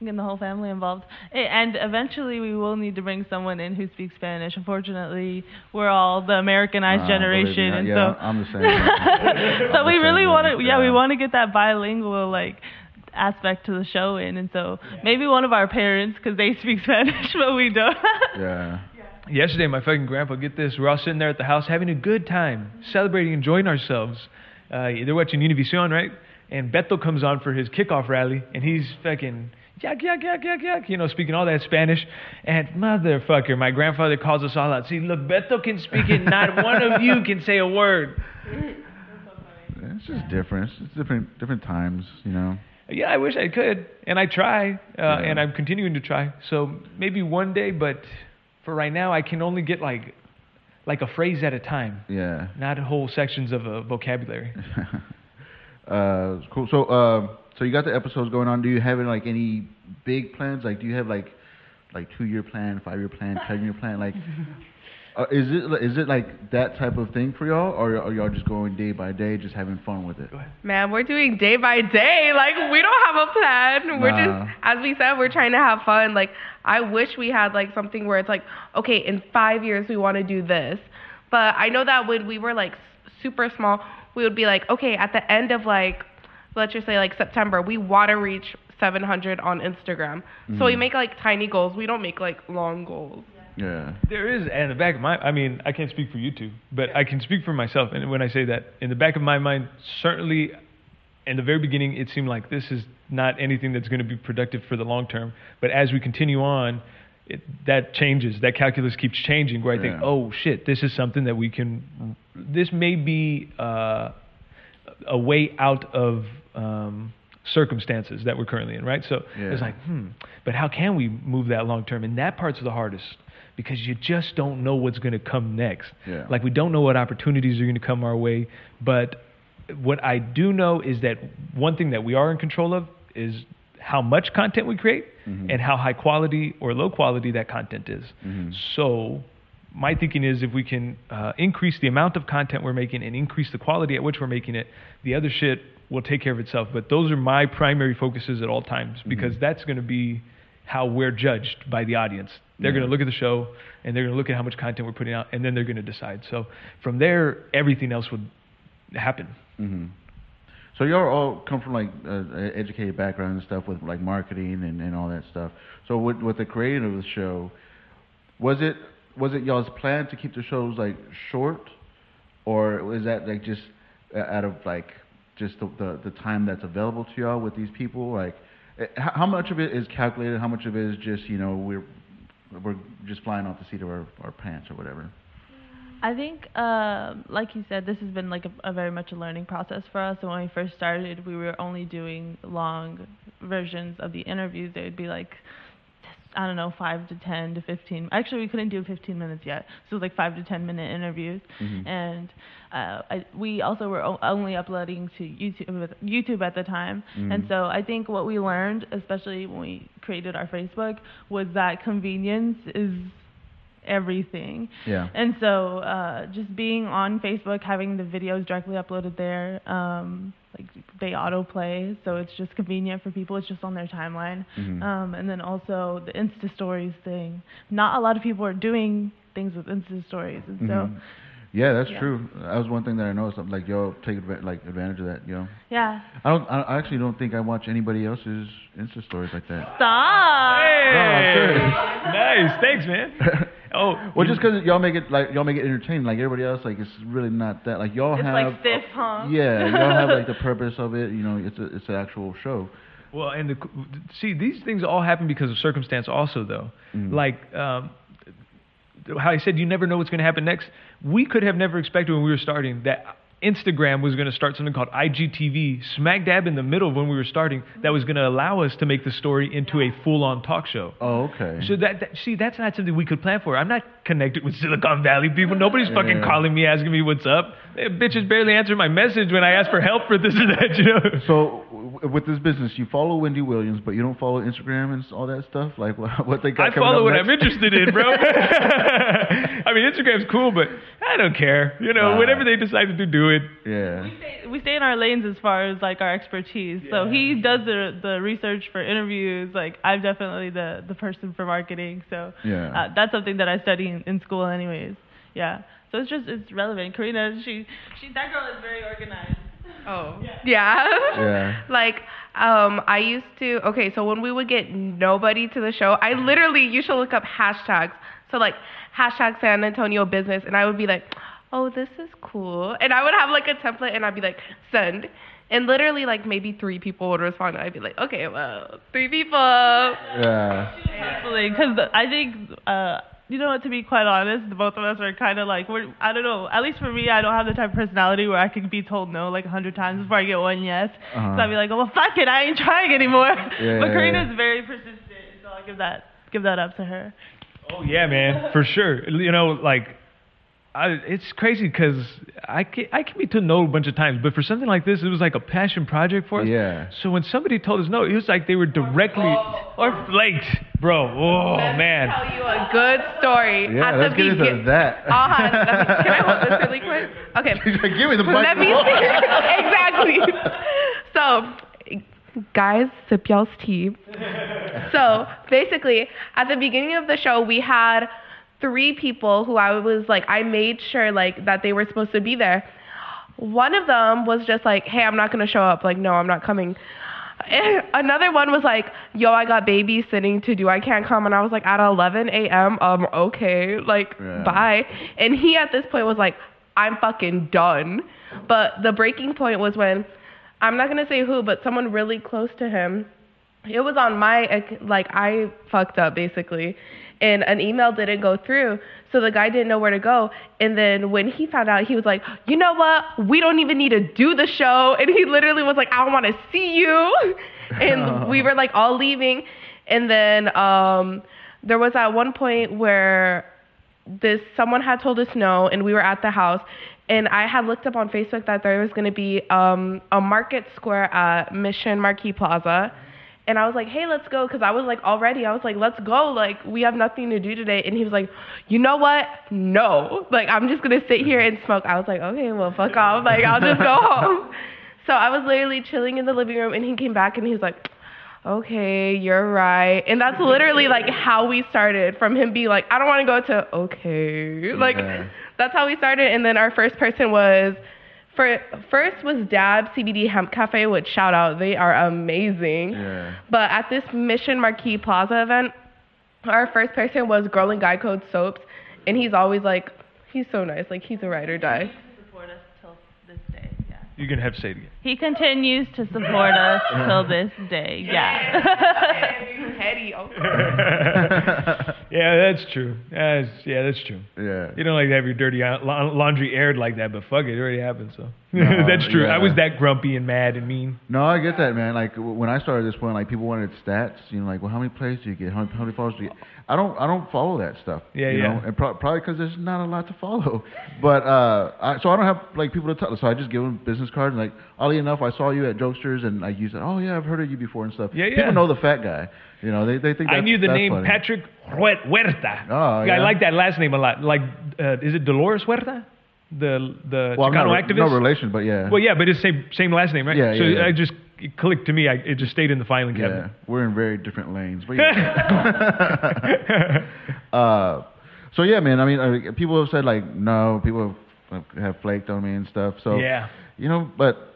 I'm getting the whole family involved. And eventually, we will need to bring someone in who speaks Spanish. Unfortunately, we're all the Americanized believe generation, and yeah, so I'm the same. so I'm we really want to, yeah, we want to get that bilingual like aspect to the show in, and so maybe one of our parents, because they speak Spanish, but we don't. yeah. Yesterday, my fucking grandpa, get this, we're all sitting there at the house having a good time, celebrating, enjoying ourselves. Uh, they're watching Univision, right? And Beto comes on for his kickoff rally, and he's fucking yak, yak, yak, yak, yak, you know, speaking all that Spanish. And motherfucker, my grandfather calls us all out. See, look, Beto can speak it, not one of you can say a word. It's just different. It's just different different times, you know. Yeah, I wish I could, and I try, uh, Yeah. and I'm continuing to try. So maybe one day, but for right now, I can only get like, like a phrase at a time. Yeah. not whole sections of a vocabulary. uh, cool. So, uh, so you got the episodes going on. Do you have like any big plans? Like, do you have like, like two year plan, five year plan, ten year plan? Like, Uh, is it is it like that type of thing for y'all, or are y'all just going day by day, just having fun with it? Go ahead. Man, we're doing day by day. Like we don't have a plan. We're just, as we said, we're trying to have fun. Like I wish we had like something where it's like, okay, in five years we want to do this. But I know that when we were like super small, we would be like, okay, at the end of like, let's just say like September, we want to reach 700 on Instagram. So we Mhm. make like tiny goals. We don't make like long goals. Yeah. There is, and in the back of my, I mean, I can't speak for you two, but I can speak for myself. And when I say that, in the back of my mind, certainly, in the very beginning, it seemed like this is not anything that's going to be productive for the long term. But as we continue on, it, that changes. That calculus keeps changing. Where I think, Yeah. oh shit, this is something that we can. This may be uh, a way out of. Um, circumstances that we're currently in right so it's like hmm but how can we move that long term and that part's the hardest because you just don't know what's going to come next. Yeah. Like we don't know what opportunities are going to come our way, but what I do know is that one thing that we are in control of is how much content we create Mhm. and how high quality or low quality that content is. Mhm. So my thinking is if we can uh, increase the amount of content we're making and increase the quality at which we're making it, the other shit will take care of itself. But those are my primary focuses at all times because Mhm. that's going to be how we're judged by the audience. They're Yeah. going to look at the show and they're going to look at how much content we're putting out and then they're going to decide. So from there, everything else would happen. hmm So y'all all come from like uh, educated background and stuff with like marketing and, and all that stuff. So with with the creating of the show, was it was it y'all's plan to keep the shows like short, or was that like just uh, out of like just the, the the time that's available to y'all with these people? Like, how, how much of it is calculated? How much of it is just you know we're we're just flying off the seat of our, our pants or whatever? I think, um, like you said, this has been like a, a very much a learning process for us. And when we first started, we were only doing long versions of the interviews. They would be like, I don't know, five to ten to fifteen. Actually, we couldn't do 15 minutes yet, so it was like five to ten minute interviews. Mhm. And uh, I, we also were o- only uploading to YouTube, YouTube at the time. Mhm. And so I think what we learned, especially when we created our Facebook, was that convenience is everything. Yeah. And so, uh, just being on Facebook, having the videos directly uploaded there, um, like they autoplay, so it's just convenient for people. It's just on their timeline. Mhm. Um, and then also the Insta Stories thing. Not a lot of people are doing things with Insta Stories, and so Mhm. Yeah, that's Yeah. true. That was one thing that I noticed. I'm Like y'all take adva- like advantage of that, you know. yeah. I don't. I I actually don't think I watch anybody else's Insta stories like that. Stop. I'm serious. nice, thanks, man. Oh, well, you- just because y'all make it like y'all make it entertaining, like everybody else, like it's really not that. Like y'all It's have. like stiff, huh? Yeah, y'all have like the purpose of it. You know, it's a it's an actual show. Well, and the, see, these things all happen because of circumstance, also, though. Mhm. Like um, how I said, you never know what's going to happen next. We could have never expected when we were starting that Instagram was going to start something called IGTV, smack dab in the middle of when we were starting, that was going to allow us to make the story into a full-on talk show. Oh, okay. So that, that see, that's not something we could plan for. I'm not connected with Silicon Valley people. Nobody's fucking calling me asking me what's up. Bitches barely answer my message when I ask for help for this or that. You know. So with this business, you follow Wendy Williams, but you don't follow Instagram and all that stuff. Like what what they got. I follow up what next? I'm interested in, bro. I mean, Instagram's cool, but I don't care. You know, Nah. whatever they decide to do, do it. Yeah. We stay, we stay in our lanes as far as like our expertise. So he does the the research for interviews. Like I'm definitely the the person for marketing. So Yeah. uh, that's something that I study in, in school, anyways. Yeah. So it's just it's relevant. Karina, she she that girl is very organized. Oh. Yeah. Yeah. Yeah. like, um, I used to, okay, so when we would get nobody to the show, I literally, you should look up hashtags. So, like, hashtag San Antonio business, and I would be like, oh, this is cool. And I would have, like, a template, and I'd be like, send. And literally, like, maybe three people would respond. I'd be like, okay, well, three people. Yeah. Hopefully, because I think uh, you know what. To be quite honest, the both of us are kind of like we're. I don't know. At least for me, I don't have the type of personality where I can be told no like a hundred times before I get one yes. Uh-huh. So I'd be like, oh, well, fuck it, I ain't trying anymore. Yeah, but yeah, Karina's yeah. very persistent, so I'll give that give that up to her. Oh yeah, man, for sure. You know, like I, it's crazy because I can, I can be told no a bunch of times, but for something like this, it was like a passion project for us. Yeah. So when somebody told us no, it was like they were directly or flaked, bro. Oh Let man. me tell you a good story. Yeah, At let's the get into that. Uh-huh. Let me- Can I hold this really quick? Okay. Give me the Let me microphone. exactly. So, guys, sip y'all's tea. So basically, at the beginning of the show, we had three people who I was like, I made sure like that they were supposed to be there. One of them was just like, hey, I'm not gonna show up. Like, no, I'm not coming. And another one was like, yo, I got babysitting to do. I can't come. And I was like, at 11 a.m. Um, okay, like, Yeah. bye. And he at this point was like, I'm fucking done. But the breaking point was when I'm not gonna say who, but someone really close to him. It was on my like I fucked up basically, and an email didn't go through, so the guy didn't know where to go. And then when he found out, he was like, "You know what? We don't even need to do the show." And he literally was like, "I don't want to see you," and we were like all leaving. And then um, there was at one point where this someone had told us no and we were at the house and I had looked up on Facebook that there was going to be um, a market square at Mission Marquee Plaza. And I was like, hey, let's go. Because I was like, already, I was like, let's go. Like, we have nothing to do today. And he was like, you know what? No. Like, I'm just to sit here and smoke. I was like, okay, well, fuck off. Like, I'll just go home. So I was literally chilling in the living room. And he came back and he was like, okay, you're right. And that's literally like how we started from him being like, I don't want to go to, okay. Like, Yeah. that's how we started. And then our first person was, for, first was Dab CBD Hemp Cafe, which shout out, they are amazing. Yeah. But at this Mission Marquee Plaza event, our first person was Girl and Guy Code Soaps. And he's always like, he's so nice. Like, he's a ride or die. Support us till this day. Yeah. You can have to say it again. He continues to support us till this day. Yeah. Petty, yeah, that's true. That's, yeah, that's true. yeah. You don't like to have your dirty la- laundry aired like that, but fuck it, it already happened. So No, that's true. I was that grumpy and mad and mean. No, I get that, man. Like when I started this point, like people wanted stats. You know, like, well, how many plays do you get? How many, how many followers do you? Get? I don't, I don't follow that stuff. Yeah, you yeah. Know? And pro- probably because there's not a lot to follow. But uh, I, so I don't have like people to tell. So I just give them business cards. And like, enough, I saw you at Jokesters, and like you said, oh yeah, I've heard of you before and stuff. Yeah, yeah. People know the fat guy. You know, they they think I knew the name funny. Patrick Huerta. Oh, I yeah? like that last name a lot. Like, uh, is it Dolores Huerta? The the Well, Chicano not, activist. no relation, but yeah. Well, yeah, but it's same same last name, right? Yeah, so yeah, yeah. I just it clicked to me. I, it just stayed in the filing cabinet. yeah, we're in very different lanes. But yeah. uh, so yeah, man. I mean, uh, people have said like no. People have, have flaked on me and stuff. So yeah. you know, but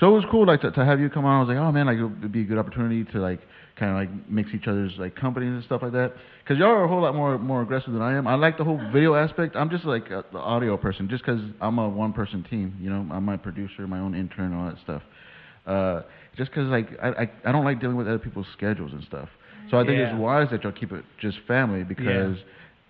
so it was cool like to, to have you come on. I was like, oh man, like it would be a good opportunity to like kind of like mix each other's like companies and stuff like that. Because y'all are a whole lot more more aggressive than I am. I like the whole video aspect. I'm just like a, the audio person, just because I'm a one person team. You know, I'm my producer, my own intern, all that stuff. Uh, just because like I, I I don't like dealing with other people's schedules and stuff. So I think Yeah. it's wise that y'all keep it just family because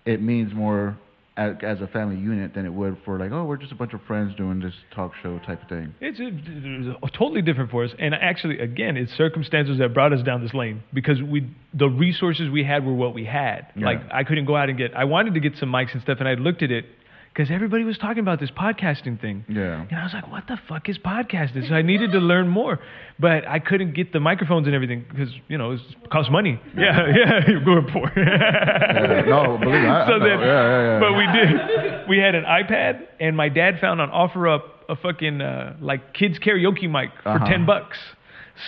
it means more as, as a family unit than it would for like oh we're just a bunch of friends doing this talk show type of thing. It's a, it's totally different for us, and actually, again, it's circumstances that brought us down this lane because we the resources we had were what we had. Yeah. Like I couldn't go out and get. I wanted to get some mics and stuff, and I looked at it because everybody was talking about this podcasting thing. Yeah. And I was like, what the fuck is podcasting? So I needed to learn more, but I couldn't get the microphones and everything because you know it costs money. Yeah, yeah, we were poor. Yeah, no, believe me, I- so then, Yeah, yeah, yeah. but we did. We had an iPad, and my dad found on OfferUp a fucking uh, like kids karaoke mic for Uh-huh. ten bucks.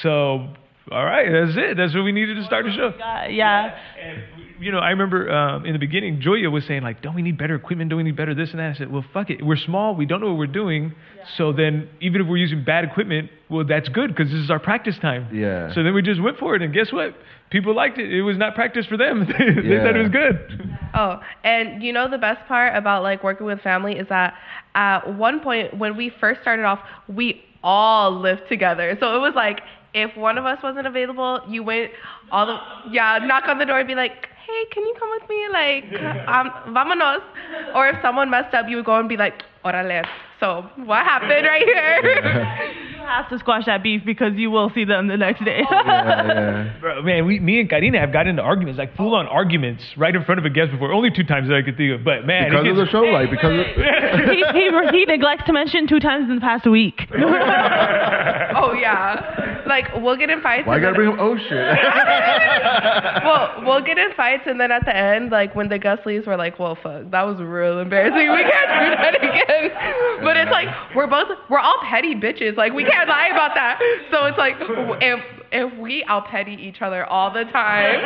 So, all right, that's it. That's what we needed to start the show. God, yeah. And you know, I remember um, in the beginning, Joya was saying like, "Don't we need better equipment? Don't we need better this and that?" I said, "Well, fuck it. We're small. We don't know what we're doing. So then, even if we're using bad equipment, well, that's good because this is our practice time. Yeah. So then we just went for it, and guess what? People liked it. It was not practice for them. they Yeah. thought it was good. Oh, and you know the best part about like working with family is that at one point when we first started off, we all lived together. So it was like if one of us wasn't available, you went all the yeah, knock on the door and be like, "Hey, can you come with me?" Like, um, vámonos. Or if someone messed up, you would go and be like, "Órale." So what happened right here? has to squash that beef because you will see them the next day. yeah, yeah. Bro, man, we, me and Karina have got into arguments, like full on arguments, right in front of a guest before. Only two times that I could think of, but man, it Because of the show, like because of, he, he, he neglects to mention two times in the past week. Oh, oh yeah, like we'll get in fights. why you gotta bring up oh shit? well, we'll get in fights, and then at the end, like when the Gus leaves, we're like, "Well, fuck, that was real embarrassing. We can't do that again." But it's like we're both we're all petty bitches. Like we can't lie about that. So it's like if if we out petty each other all the time,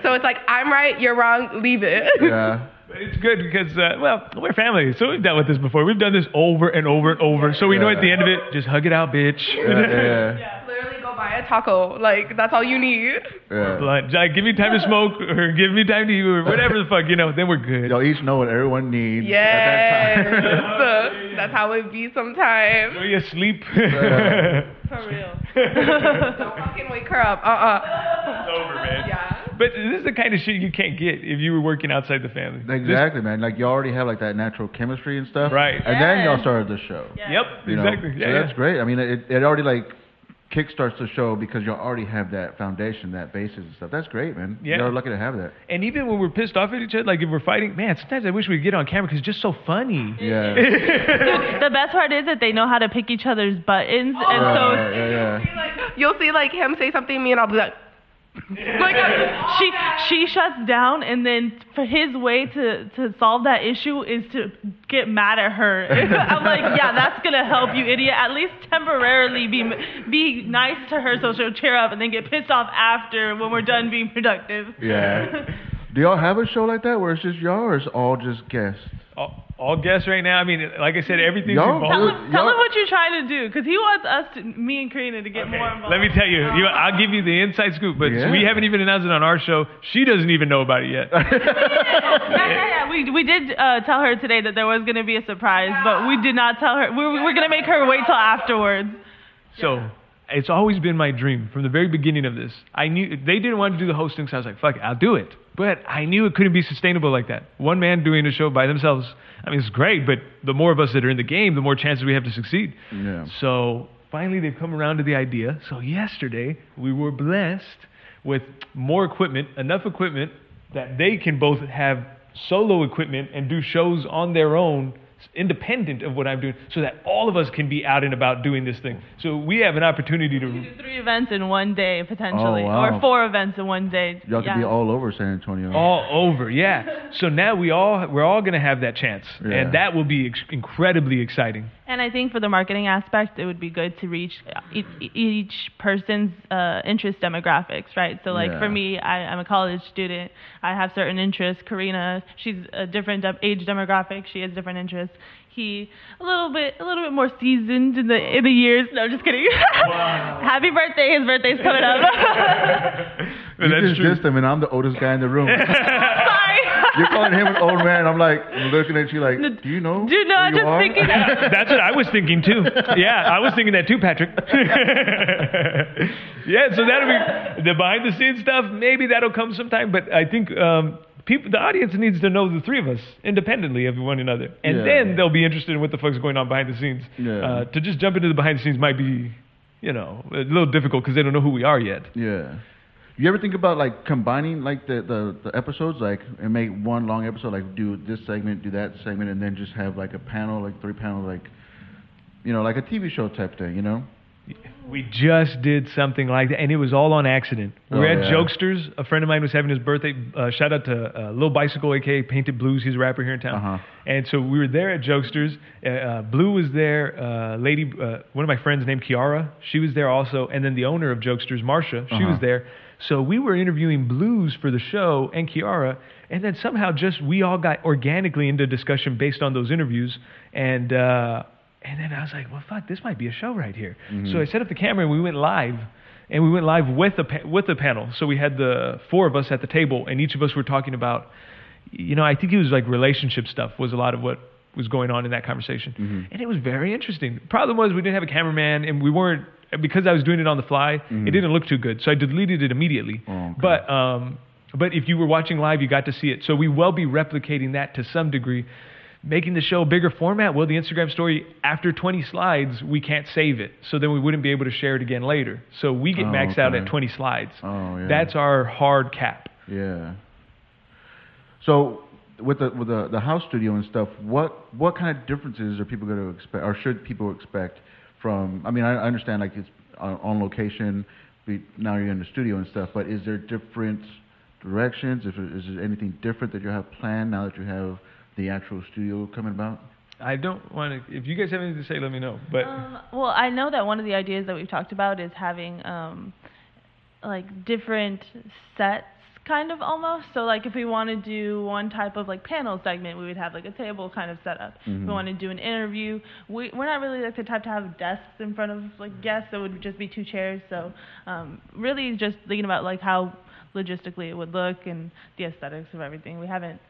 so it's like I'm right, you're wrong, leave it. yeah. It's good because, uh, well, we're family, so we've dealt with this before. We've done this over and over and over, so we know at the end of it, just hug it out, bitch. Yeah, yeah, Literally, go buy a taco. Like that's all you need. yeah. Like, give me time to smoke, or give me time to eat, or whatever the fuck, you know. Then we're good. Y'all each know what everyone needs Yes, at that time. that's how it be sometimes. Are you asleep? Yeah. For real. Don't fucking wake her up. Uh uh It's over, man. Yeah. But this is the kind of shit you can't get if you were working outside the family. This- Exactly, man. Like you already have like that natural chemistry and stuff. Right. And then y'all started the show. Yeah. Yep, You know? exactly. So Yeah, that's great. I mean, it, it already like kickstarts the show because you already have that foundation, that basis and stuff. That's great, man. Yeah. You're lucky to have that. And even when we're pissed off at each other, like if we're fighting, man, sometimes I wish we could get on camera because it's just so funny. Yeah. Dude, the best part is that they know how to pick each other's buttons, and oh, so yeah, yeah, yeah. You'll see like him say something to me and I'll be like, like uh, she she shuts down, and then for his way to to solve that issue is to get mad at her. I'm like, yeah, that's gonna help you, idiot. At least temporarily be be nice to her so she'll cheer up, and then get pissed off after when we're done being productive. Yeah. Do y'all have a show like that where it's just y'all or it's all just guests? all, all guests right now. I mean, like I said, everything's Y'all- Tell involved. him, tell him what you're trying to do, because he wants us, to, me and Karina, to get more involved. Let me tell you, you I'll give you the inside scoop, but Yeah. we haven't even announced it on our show. She doesn't even know about it yet. yeah, yeah, yeah. We we did uh, tell her today that there was going to be a surprise, but we did not tell her. We're, we were going to make her wait till afterwards. So it's always been my dream from the very beginning of this. I knew they didn't want to do the hosting, so I was like, "Fuck it, I'll do it." But I knew it couldn't be sustainable like that. One man doing a show by themselves. I mean, it's great, but the more of us that are in the game, the more chances we have to succeed. Yeah. So finally, they've come around to the idea. So yesterday, we were blessed with more equipment, enough equipment that they can both have solo equipment and do shows on their own, independent of what I'm doing, so that all of us can be out and about doing this thing. So we have an opportunity to. Do three events in one day potentially, Oh, wow. or four events in one day. Y'all yeah. could be all over San Antonio. all over, yeah. So now we all we're all gonna have that chance, Yeah. and that will be ex- incredibly exciting. And I think for the marketing aspect, it would be good to reach each person's uh, interest demographics, right? So, like Yeah. for me, I, I'm a college student. I have certain interests. Karina, she's a different de- age demographic. She has different interests. He, a little bit, a little bit more seasoned in the in the years. No, just kidding. Happy birthday! His birthday's coming up. You that's just true. dissed him, and I'm the oldest guy in the room. Sorry. You're calling him an old man. I'm like looking at you like, do you know? dude, no, who I'm you just are? thinking that- That's what I was thinking too. Yeah, I was thinking that too, Patrick. yeah, so that'll be the behind the scenes stuff. Maybe that'll come sometime, but I think um, people, the audience needs to know the three of us independently of one another, and Yeah. then they'll be interested in what the fuck's going on behind the scenes. Yeah. Uh, to just jump into the behind the scenes might be, you know, a little difficult because they don't know who we are yet. Yeah. You ever think about like combining like the, the, the episodes like and make one long episode like do this segment, do that segment, and then just have like a panel like three panels like, you know, like a TV show type thing, you know? We just did something like that, and it was all on accident. We were Oh, at yeah. Jokesters. A friend of mine was having his birthday. Uh, shout out to uh, Lil Bicycle, aka Painted Blues. He's a rapper here in town. Uh-huh. And so we were there at Jokesters. Uh, uh, Blue was there. Uh, lady, uh, one of my friends named Kiara, she was there also. And then the owner of Jokesters, Marsha, she Uh-huh. was there. So we were interviewing Blues for the show and Kiara, and then somehow just we all got organically into discussion based on those interviews. And uh, and then I was like, well, fuck, this might be a show right here. So mm-hmm. I set up the camera and we went live. And we went live with a pa- with a panel. So we had the four of us at the table, and each of us were talking about, you know, I think it was like relationship stuff was a lot of what was going on in that conversation, mm-hmm. and it was very interesting. Problem was we didn't have a cameraman, and we weren't because I was doing it on the fly. Mm-hmm. It didn't look too good, so I deleted it immediately. Oh, okay. But um, but if you were watching live, you got to see it. So we will be replicating that to some degree. Making the show a bigger format. Well, the Instagram story after 20 slides, we can't save it, so then we wouldn't be able to share it again later. So we get Oh, maxed out at 20 slides. Oh, yeah. That's our hard cap. Yeah. So with the with the, the house studio and stuff, what what kind of differences are people going to expect, or should people expect from? I mean, I, I understand like it's on, on location. Now you're in the studio and stuff, but is there different directions? If is there anything different that you have planned now that you have the actual studio coming about? I don't want to. If you guys have anything to say, let me know. But Um, well, I know that one of the ideas that we've talked about is having um, like different sets, kind of almost. So like if we want to do one type of like panel segment, we would have like a table kind of set up. If we want to do an interview, we we're not really like the type to have desks in front of like guests. It would just be two chairs. So um, really just thinking about like how logistically it would look and the aesthetics of everything. We haven't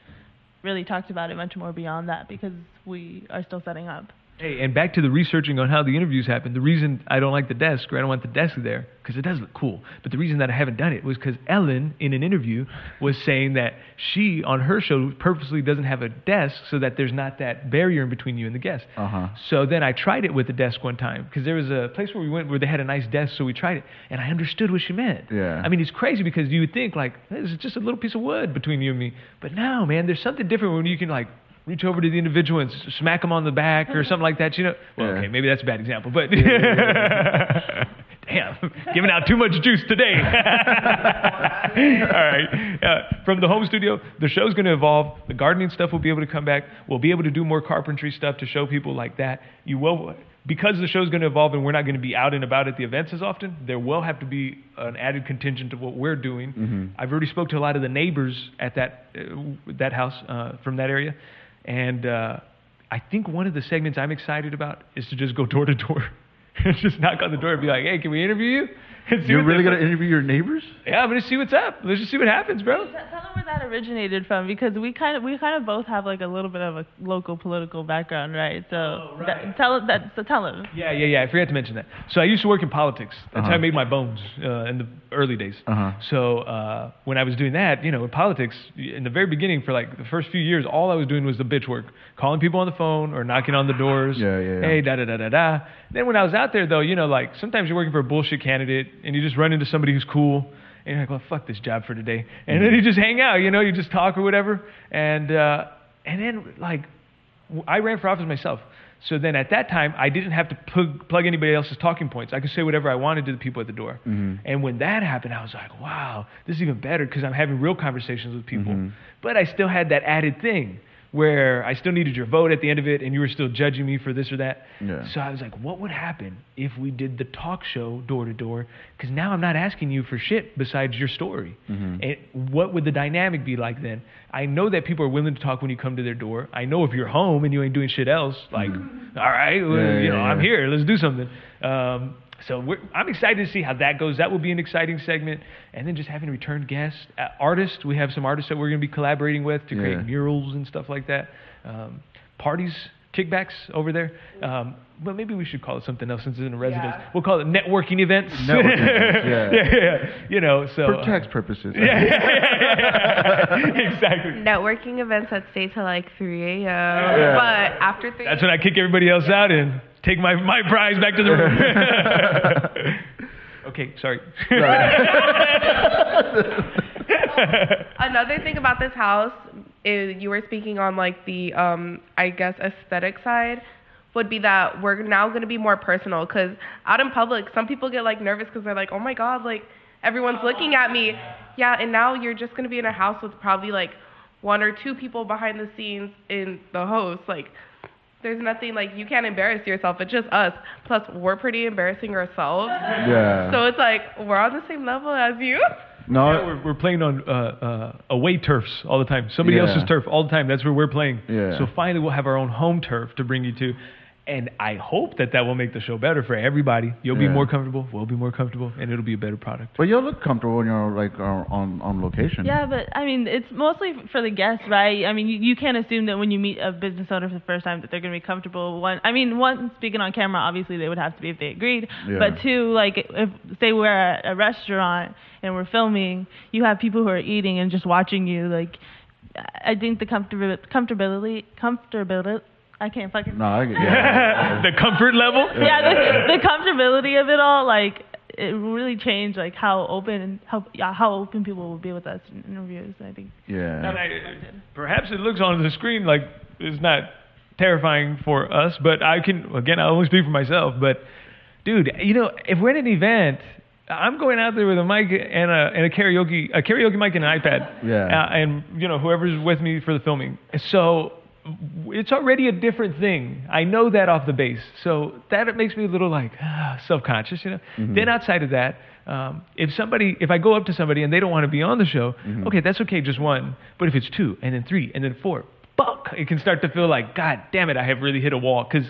really talked about it much more beyond that because we are still setting up. Hey, and back to the researching on how the interviews happen. The reason I don't like the desk, or I don't want the desk there, because it does look cool. But the reason that I haven't done it was because Ellen, in an interview, was saying that she, on her show, purposely doesn't have a desk so that there's not that barrier in between you and the guest. Uh huh. So then I tried it with the desk one time because there was a place where we went where they had a nice desk, so we tried it, and I understood what she meant. Yeah. I mean, it's crazy because you would think like this is just a little piece of wood between you and me, but no, man, there's something different when you can like reach over to the individual and smack them on the back or something like that. You know? Well, Yeah. okay, maybe that's a bad example, but damn, giving out too much juice today. All right. Uh, from the home studio, the show's going to evolve. The gardening stuff will be able to come back. We'll be able to do more carpentry stuff to show people like that. You will, because the show's going to evolve and we're not going to be out and about at the events as often. There will have to be an added contingent of what we're doing. Mhm. I've already spoke to a lot of the neighbors at that uh, that house uh, from that area, and uh, I think one of the segments I'm excited about is to just go door to door. just knock on the door and be like, "Hey, can we interview you?" And see You're really gonna interview your neighbors? yeah, I'm gonna see what's up. Let's just see what happens, bro. Tell tell them where that originated from because we kind of we kind of both have like a little bit of a local political background, right? So Oh, right. That, tell that so tell them. Yeah, yeah, yeah. I forgot to mention that. So I used to work in politics. That's how I Uh-huh. made my bones uh, in the early days. Uh-huh. So uh, when I was doing that, you know, in politics, in the very beginning, for like the first few years, all I was doing was the bitch work, calling people on the phone or knocking on the doors. Yeah, yeah, yeah. Hey, da da da da da. Then when I was out there, though, you know, like sometimes you're working for a bullshit candidate and you just run into somebody who's cool. And you're like, well, fuck this job for today. And then you just hang out, you know, you just talk or whatever. And uh, and then like I ran for office myself. So then at that time, I didn't have to plug, plug anybody else's talking points. I could say whatever I wanted to the people at the door. Mhm. And when that happened, I was like, wow, this is even better because I'm having real conversations with people. Mhm. But I still had that added thing where I still needed your vote at the end of it and you were still judging me for this or that. Yeah. So I was like, what would happen if we did the talk show door to door? Because now I'm not asking you for shit besides your story. Mm-hmm. And what would the dynamic be like then? I know that people are willing to talk when you come to their door. I know if you're home and you ain't doing shit else, like, all right, well, Yeah, you know, I'm here, let's do something. Um, so we're, I'm excited to see how that goes. That will be an exciting segment. And then just having returned guests, uh, artists. We have some artists that we're going to be collaborating with to Yeah. create murals and stuff like that. Um, parties, kickbacks over there. Um, but maybe we should call it something else since it's in a residence. Yeah. We'll call it networking events. Networking events, yeah. yeah, yeah. You know, so For uh, tax purposes. yeah, yeah, yeah, yeah. exactly. Networking events that stay till like 3 a.m. Yeah. But after 3 That's when I kick everybody else out and take my, my prize back to the room. okay, sorry. Another thing about this house is you were speaking on like the um I guess aesthetic side would be that we're now going to be more personal cuz out in public some people get like nervous cuz they're like oh my god like everyone's looking at me. Yeah, and now you're just going to be in a house with probably like one or two people behind the scenes in the host like there's nothing like you can't embarrass yourself. It's just us. Plus, we're pretty embarrassing ourselves. Yeah. So it's like we're on the same level as you. no. Yeah, we're, we're playing on uh, uh, away turfs all the time. Somebody Yeah. else's turf all the time. That's where we're playing. Yeah. So finally, we'll have our own home turf to bring you to. And I hope that that will make the show better for everybody. You'll be more comfortable. We'll be more comfortable, and it'll be a better product. But you'll look comfortable when you're like on on, on location. Yeah, but I mean, it's mostly for the guests, right? I mean, you, you can't assume that when you meet a business owner for the first time that they're going to be comfortable. One, I mean, one, speaking on camera, obviously they would have to be if they agreed. Yeah. But two, like if say we're at a restaurant and we're filming, you have people who are eating and just watching you, like. I think the comfortability, comfortability, comfortability. I can't fucking. No, I get yeah. the comfort level. yeah, the, the comfortability of it all, like it really changed like how open how yeah, how open people will be with us in interviews. I think. yeah. And I, perhaps it looks on the screen like it's not terrifying for us, but I can again I only speak for myself. But dude, you know, if we're at an event, I'm going out there with a mic and a and a karaoke a karaoke mic and an iPad. Yeah. Uh, and you know whoever's with me for the filming. So it's already a different thing. I know that off the base. So that makes me a little like ah, self-conscious, you know. Then outside of that, um, if somebody, if I go up to somebody and they don't want to be on the show, okay, that's okay, just one. But if it's two and then three and then four, fuck, it can start to feel like, God damn it, I have really hit a wall. Because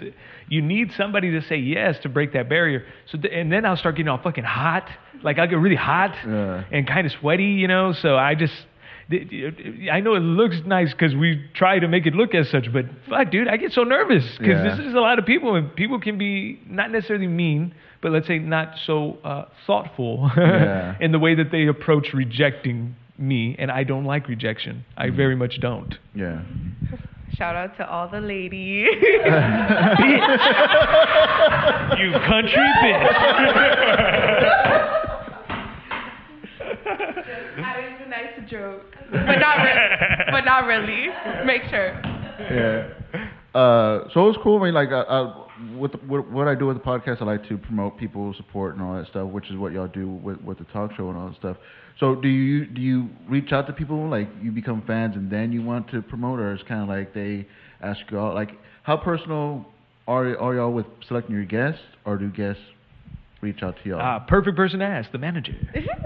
you need somebody to say yes to break that barrier. So th- and then I'll start getting all fucking hot. Like I'll get really hot Yeah. and kind of sweaty, you know. So I just. I know it looks nice because we try to make it look as such, but fuck, dude, I get so nervous because Yeah. this is a lot of people, and people can be not necessarily mean, but let's say not so uh, thoughtful Yeah. in the way that they approach rejecting me, and I don't like rejection. I very much don't. Yeah. Shout out to all the ladies. you country bitch. joke, but not really. But not really. Make sure. yeah. Uh, so it was cool. I mean, like, uh, uh, with, the, with what I do with the podcast, I like to promote people, support, and all that stuff, which is what y'all do with with the talk show and all that stuff. So, do you do you reach out to people like you become fans and then you want to promote, or it's kind of like they ask you all like how personal are are y'all with selecting your guests, or do guests reach out to y'all? Ah, perfect person to ask, the manager.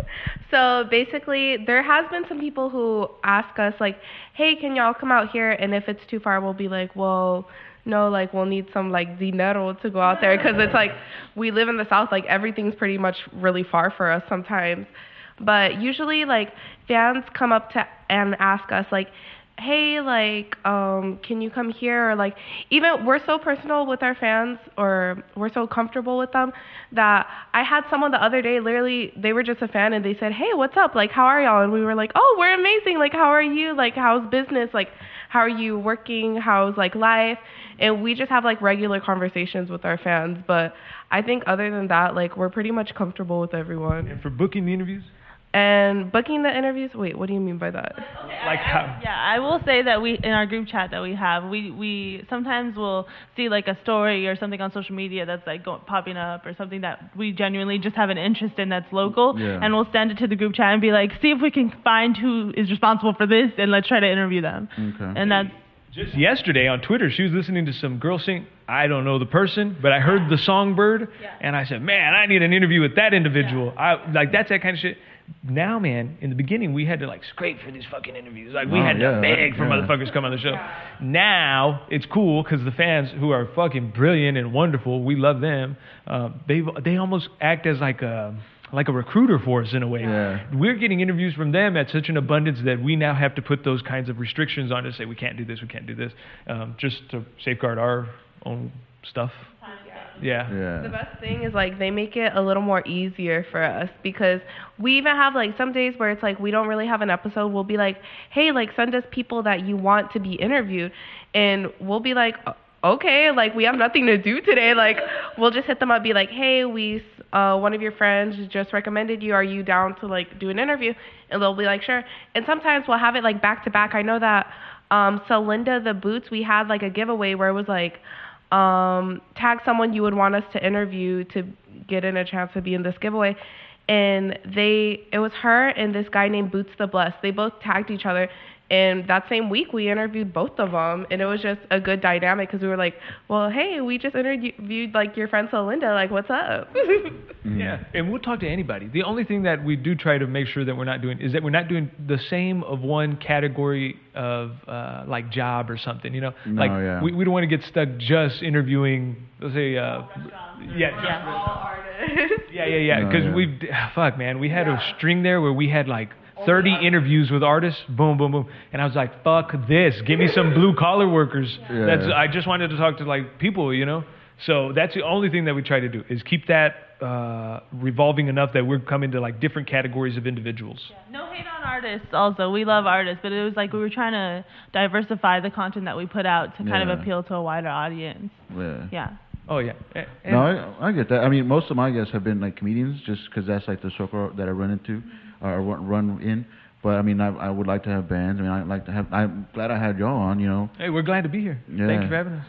so basically, there has been some people who ask us like, "Hey, can y'all come out here?" And if it's too far, we'll be like, "Well." No, like we'll need some like dinero to go out there because it's like we live in the south. Like everything's pretty much really far for us sometimes. But usually, like fans come up to and ask us like, "Hey, like, um, can you come here?" Or like, even we're so personal with our fans, or we're so comfortable with them that I had someone the other day. Literally, they were just a fan, and they said, "Hey, what's up? Like, how are y'all?" And we were like, "Oh, we're amazing. Like, how are you? Like, how's business? Like, how are you working? How's like life?" And we just have like regular conversations with our fans. But I think other than that, like, we're pretty much comfortable with everyone. And for booking the interviews, And booking the interviews. Wait, what do you mean by that? like how? Yeah, I will say that we in our group chat that we have, we we sometimes will see like a story or something on social media that's like go, popping up or something that we genuinely just have an interest in that's local, Yeah. and we'll send it to the group chat and be like, see if we can find who is responsible for this and let's try to interview them. Okay. And that's Just yesterday on Twitter, she was listening to some girl sing. I don't know the person, but I heard the songbird, and I said, "Man, I need an interview with that individual." I like that's that kind of shit. Now, man, in the beginning, we had to like scrape for these fucking interviews. Like we Oh, had to yeah, beg for yeah. motherfuckers to come on the show. Now it's cool because the fans who are fucking brilliant and wonderful, we love them. Uh, they they almost act as like a like a recruiter for us in a way. Yeah. We're getting interviews from them at such an abundance that we now have to put those kinds of restrictions on to say we can't do this, we can't do this, um, just to safeguard our own stuff. Yeah. yeah. The best thing is like they make it a little more easier for us because we even have like some days where it's like we don't really have an episode. We'll be like, hey, like send us people that you want to be interviewed, and we'll be like, okay, like we have nothing to do today. Like we'll just hit them up, be like, hey, we uh, one of your friends just recommended you. Are you down to like do an interview? And they'll be like, sure. And sometimes we'll have it like back to back. I know that um, Celinda the Boots, we had like a giveaway where it was like um, tag someone you would want us to interview to get in a chance to be in this giveaway. And they, it was her and this guy named Boots the Blessed. They both tagged each other. And that same week, we interviewed both of them, and it was just a good dynamic because we were like, "Well, hey, we just interviewed like your friend Selinda. Like, what's up?" Yeah, and we'll talk to anybody. The only thing that we do try to make sure that we're not doing is that we're not doing the same of one category of uh, like job or something. You know, No, like yeah. we, we don't want to get stuck just interviewing. Let's say, uh, yeah, yeah, yeah, yeah. No, Because yeah. we've fuck, man, we had a string there where we had like. 30 interviews with artists, boom, boom, boom, and I was like, "Fuck this! Give me some blue collar workers." Yeah. That's I just wanted to talk to like people, you know. So that's the only thing that we try to do is keep that uh, revolving enough that we're coming to like different categories of individuals. No hate on artists. Also, we love artists, but it was like we were trying to diversify the content that we put out to kind Yeah. of appeal to a wider audience. Yeah. Yeah. Oh yeah. And- No, I, I get that. I mean, most of my guests have been like comedians, just because that's like the circle that I run into or run run in. But I mean, I, I would like to have bands. I mean, I like to have. I'm glad I had y'all on. You know, Hey, we're glad to be here. Yeah. Thank you for having us.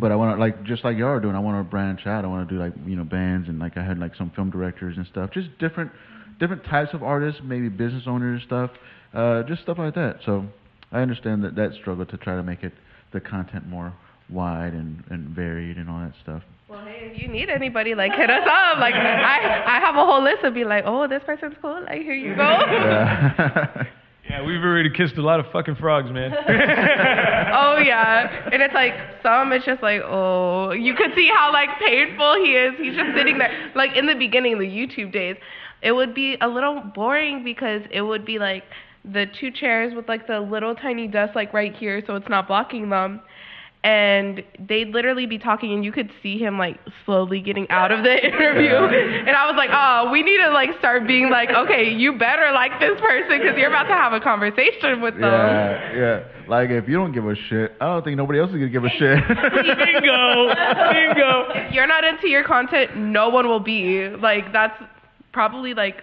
but I want to like just like y'all are doing. I want to branch out. I want to do like you know bands and like I had like some film directors and stuff. Just different different types of artists, maybe business owners stuff, uh, just stuff like that. So I understand that that struggle to try to make it the content more wide and and varied and all that stuff. Well, hey, if you need anybody, like hit us up. Like I, I have a whole list of be like, oh, this person's cool. Like here you go. Yeah. Yeah, we've already kissed a lot of fucking frogs, man. oh yeah, and it's like some. It's just like, oh, you could see how like painful he is. He's just sitting there. Like in the beginning, the YouTube days, it would be a little boring because it would be like the two chairs with like the little tiny desk like right here, so it's not blocking them. And they'd literally be talking, and you could see him like slowly getting out of the interview. And I was like, oh, we need to like start being like, okay, you better like this person because you're about to have a conversation with them. Yeah, yeah. Like if you don't give a shit, I don't think nobody else is gonna give a shit. Bingo. Bingo. if you're not into your content, no one will be. Like that's probably like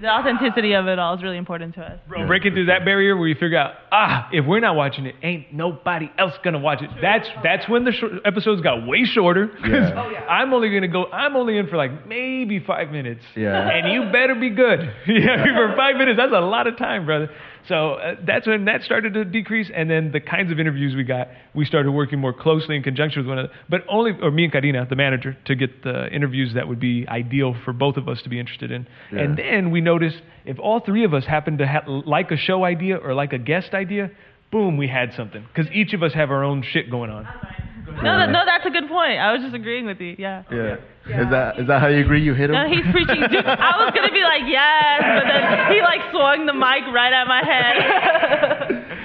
The authenticity of it all is really important to us. Bro, breaking through that barrier where you figure out, ah, if we're not watching it, ain't nobody else gonna watch it. That's that's when the short episodes got way shorter. Yeah. Oh, yeah. I'm only gonna go. I'm only in for like maybe five minutes. Yeah. And you better be good. yeah, for five minutes, that's a lot of time, brother. So uh, that's when that started to decrease, and then the kinds of interviews we got, we started working more closely in conjunction with one another. But only, or me and Karina, the manager, to get the interviews that would be ideal for both of us to be interested in. Yeah. And then we noticed if all three of us happened to ha- like a show idea or like a guest idea, boom, we had something. Because each of us have our own shit going on. No, that, no, that's a good point. I was just agreeing with you. Yeah. yeah. Is that is that how you agree? You hit him? No, he's preaching. Dude, I was gonna be like yes, but then he like swung the mic right at my head.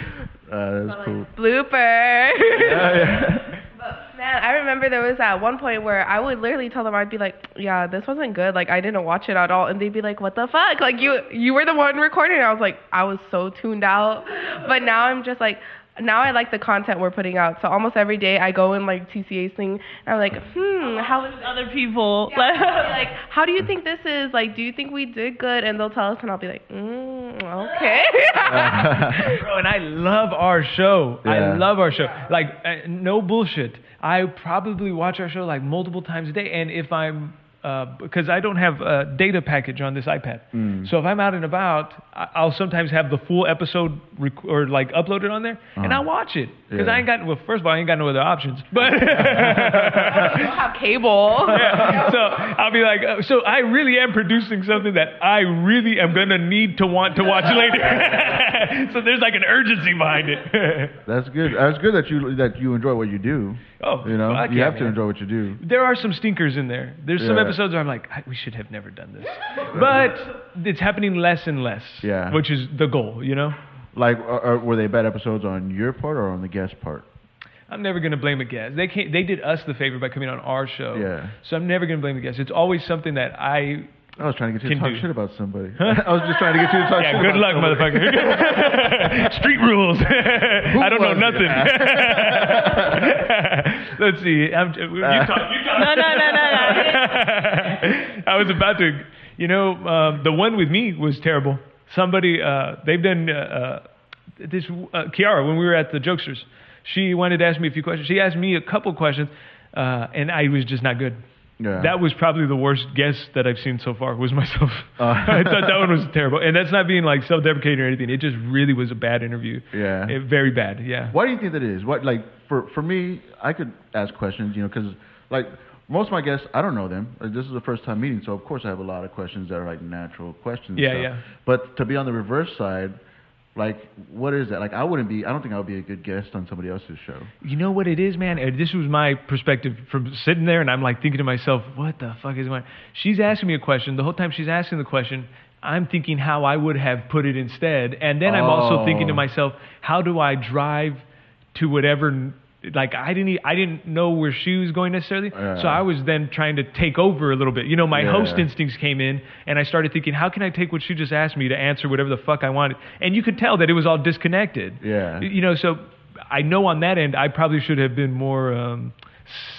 Uh, that's cool. blooper. Yeah, yeah. But man, I remember there was at one point where I would literally tell them I'd be like, "Yeah, this wasn't good. Like I didn't watch it at all," and they'd be like, "What the fuck? Like you you were the one recording." it." I was like, I was so tuned out. But now I'm just like. Now I like the content we're putting out. So almost every day I go in like TCA's thing and I'm like, hmm, how is Other people. Yeah, like, how do you think this is? Like, do you think we did good? And they'll tell us, and I'll be like, mm, okay. Bro, and I love our show. I love our show. Like, uh, no bullshit. I probably watch our show like multiple times a day. And if I'm, uh, because I don't have a data package on this iPad. Mm. So if I'm out and about, I- I'll sometimes have the full episode rec- or like uploaded on there, and Uh-huh. I watch it because Yeah. I ain't got. Well, first of all, I ain't got no other options. But I don't have cable. yeah. So I'll be like, uh, so I really am producing something that I really am gonna need to want to watch later. so there's like an urgency behind it. That's good. That's good that you that you enjoy what you do. Oh, You know, you yeah, have to man. enjoy what you do. There are some stinkers in there. There's some episodes where I'm like, I, we should have never done this, but it's happening less and less. Yeah. Which is the goal, you know. Like, are, are, were they bad episodes on your part or on the guest part? I'm never gonna blame a guest. They can't. They did us the favor by coming on our show. Yeah. So I'm never gonna blame the guest. It's always something that I I was trying to get you to Can talk do. shit about somebody. I was just trying to get you to talk yeah, shit good about luck, somebody. motherfucker. Street rules. I don't know nothing. Let's see. I'm, you talk. You talk. No, no, no, no, I was about to. You know, um, the one with me was terrible. Somebody, uh, they've done uh, uh, this. Uh, Kiara, when we were at the Jokesters, she wanted to ask me a few questions. She asked me a couple questions, uh, and I was just not good. Yeah. That was probably the worst guess that I've seen so far. Was myself. Uh. I thought that one was terrible, and that's not being like self-deprecating or anything. It just really was a bad interview. Yeah. It- very bad. Yeah. Why do you think that is? What like for for me, I could ask questions, you know, because like most of my guests, I don't know them. Uh, This is the first time meeting, so of course I have a lot of questions that are like natural questions. Yeah, yeah. But to be on the reverse side, like what is that? Like I wouldn't be. I don't think I would be a good guest on somebody else's show. You know what it is, man? And this was my perspective from sitting there, and I'm like thinking to myself, what the fuck is going on? She's asking me a question. The whole time she's asking the question, I'm thinking how I would have put it instead. And then I'm also thinking to Oh. myself, how do I drive to whatever like I didn't I didn't know where she was going necessarily. Yeah. So I was then trying to take over a little bit. You know, my Yeah. host instincts came in, and I started thinking, how can I take what she just asked me to answer whatever the fuck I wanted? And you could tell that it was all disconnected. Yeah. You know, so I know on that end, I probably should have been more. Um,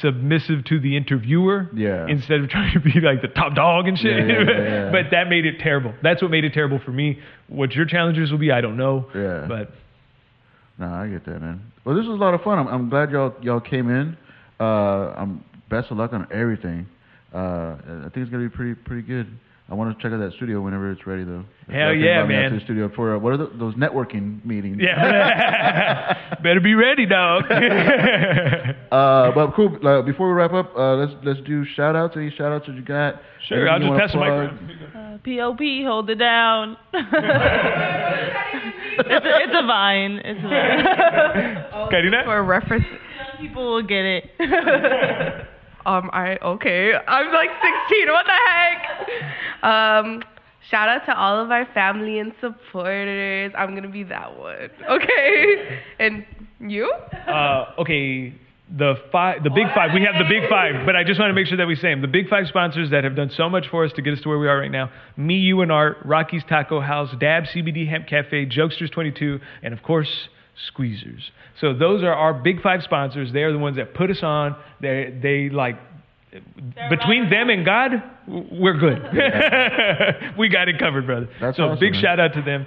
submissive to the interviewer Yeah. instead of trying to be like the top dog and shit yeah, yeah. but that made it terrible that's what made it terrible for me what your challenges will be i don't know Yeah. but No, I get that, man. Well, this was a lot of fun. I'm, I'm glad y'all y'all came in. Uh, I'm best of luck on everything. Uh, I think it's gonna be pretty pretty good. I want to check out that studio whenever it's ready, though. Hell yeah, invite me out man. To the studio for uh, what are the, those networking meetings? Yeah. Better be ready, dog. Uh, but cool. Uh, before we wrap up, uh, let's let's do shout outs. Any shout outs that you got? sure, I'll just pass the plug? microphone. Uh, POP, hold it down. it's, a, it's a vine. It's a vine. Karina? For reference, Young people will get it. Um, I okay. I'm like 16. What the heck? Um, shout out to all of our family and supporters. I'm gonna be that one. Okay. And you? Uh, okay, the five, the big five. We have the big five, but I just want to make sure that we say them. The big five sponsors that have done so much for us to get us to where we are right now: me, you, and Art, Rocky's Taco House, Dab CBD Hemp Cafe, Jokesters 22, and of course. Squeezers. So those are our big five sponsors. They are the ones that put us on. They they like between them and God, we're good. we got it covered, brother. That's so awesome, big man. shout out to them.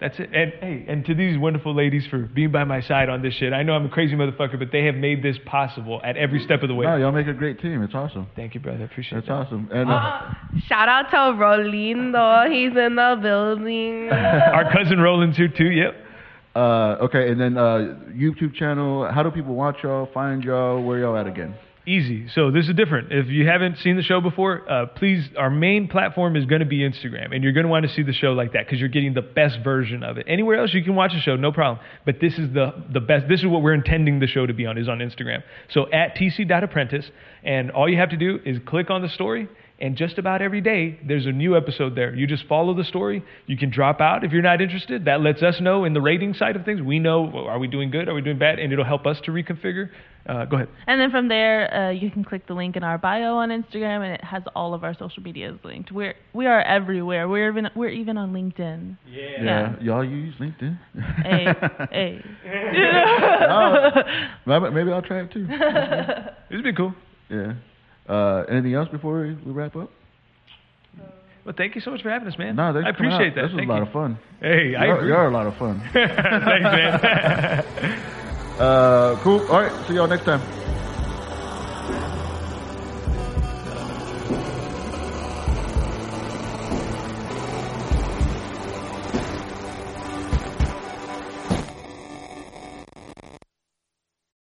That's it. And hey, and to these wonderful ladies for being by my side on this shit. I know I'm a crazy motherfucker, but they have made this possible at every step of the way. No, y'all make a great team. It's awesome. Thank you, brother. I appreciate it. That's that. awesome. And uh, Shout out to Rolindo. He's in the building. Our cousin Roland's here too. Yep. Uh, okay, and then uh, YouTube channel. How do people watch y'all? Find y'all? Where y'all at again? Easy. So this is different. If you haven't seen the show before, uh, please, our main platform is going to be Instagram, and you're going to want to see the show like that because you're getting the best version of it. Anywhere else you can watch the show, no problem. But this is the the best. This is what we're intending the show to be on is on Instagram. So at tc.apprentice, and all you have to do is click on the story. And just about every day, there's a new episode there. You just follow the story. You can drop out if you're not interested. That lets us know in the rating side of things. We know are we doing good, are we doing bad, and it'll help us to reconfigure. Uh, go ahead. and then from there, uh, you can click the link in our bio on Instagram, and it has all of our social medias linked. We're we are everywhere. We're even we're even on LinkedIn. Yeah. Y'all use LinkedIn? Hey, hey. Oh, maybe maybe I'll try it too. It's been cool. Yeah. Uh, anything else before we, wrap up? Well, thank you so much for having us, man. No, I appreciate that. This was Thank a lot you. of fun. Hey, I You're, agree. you're a lot of fun. Thanks, man. Uh, cool. All right. See y'all next time.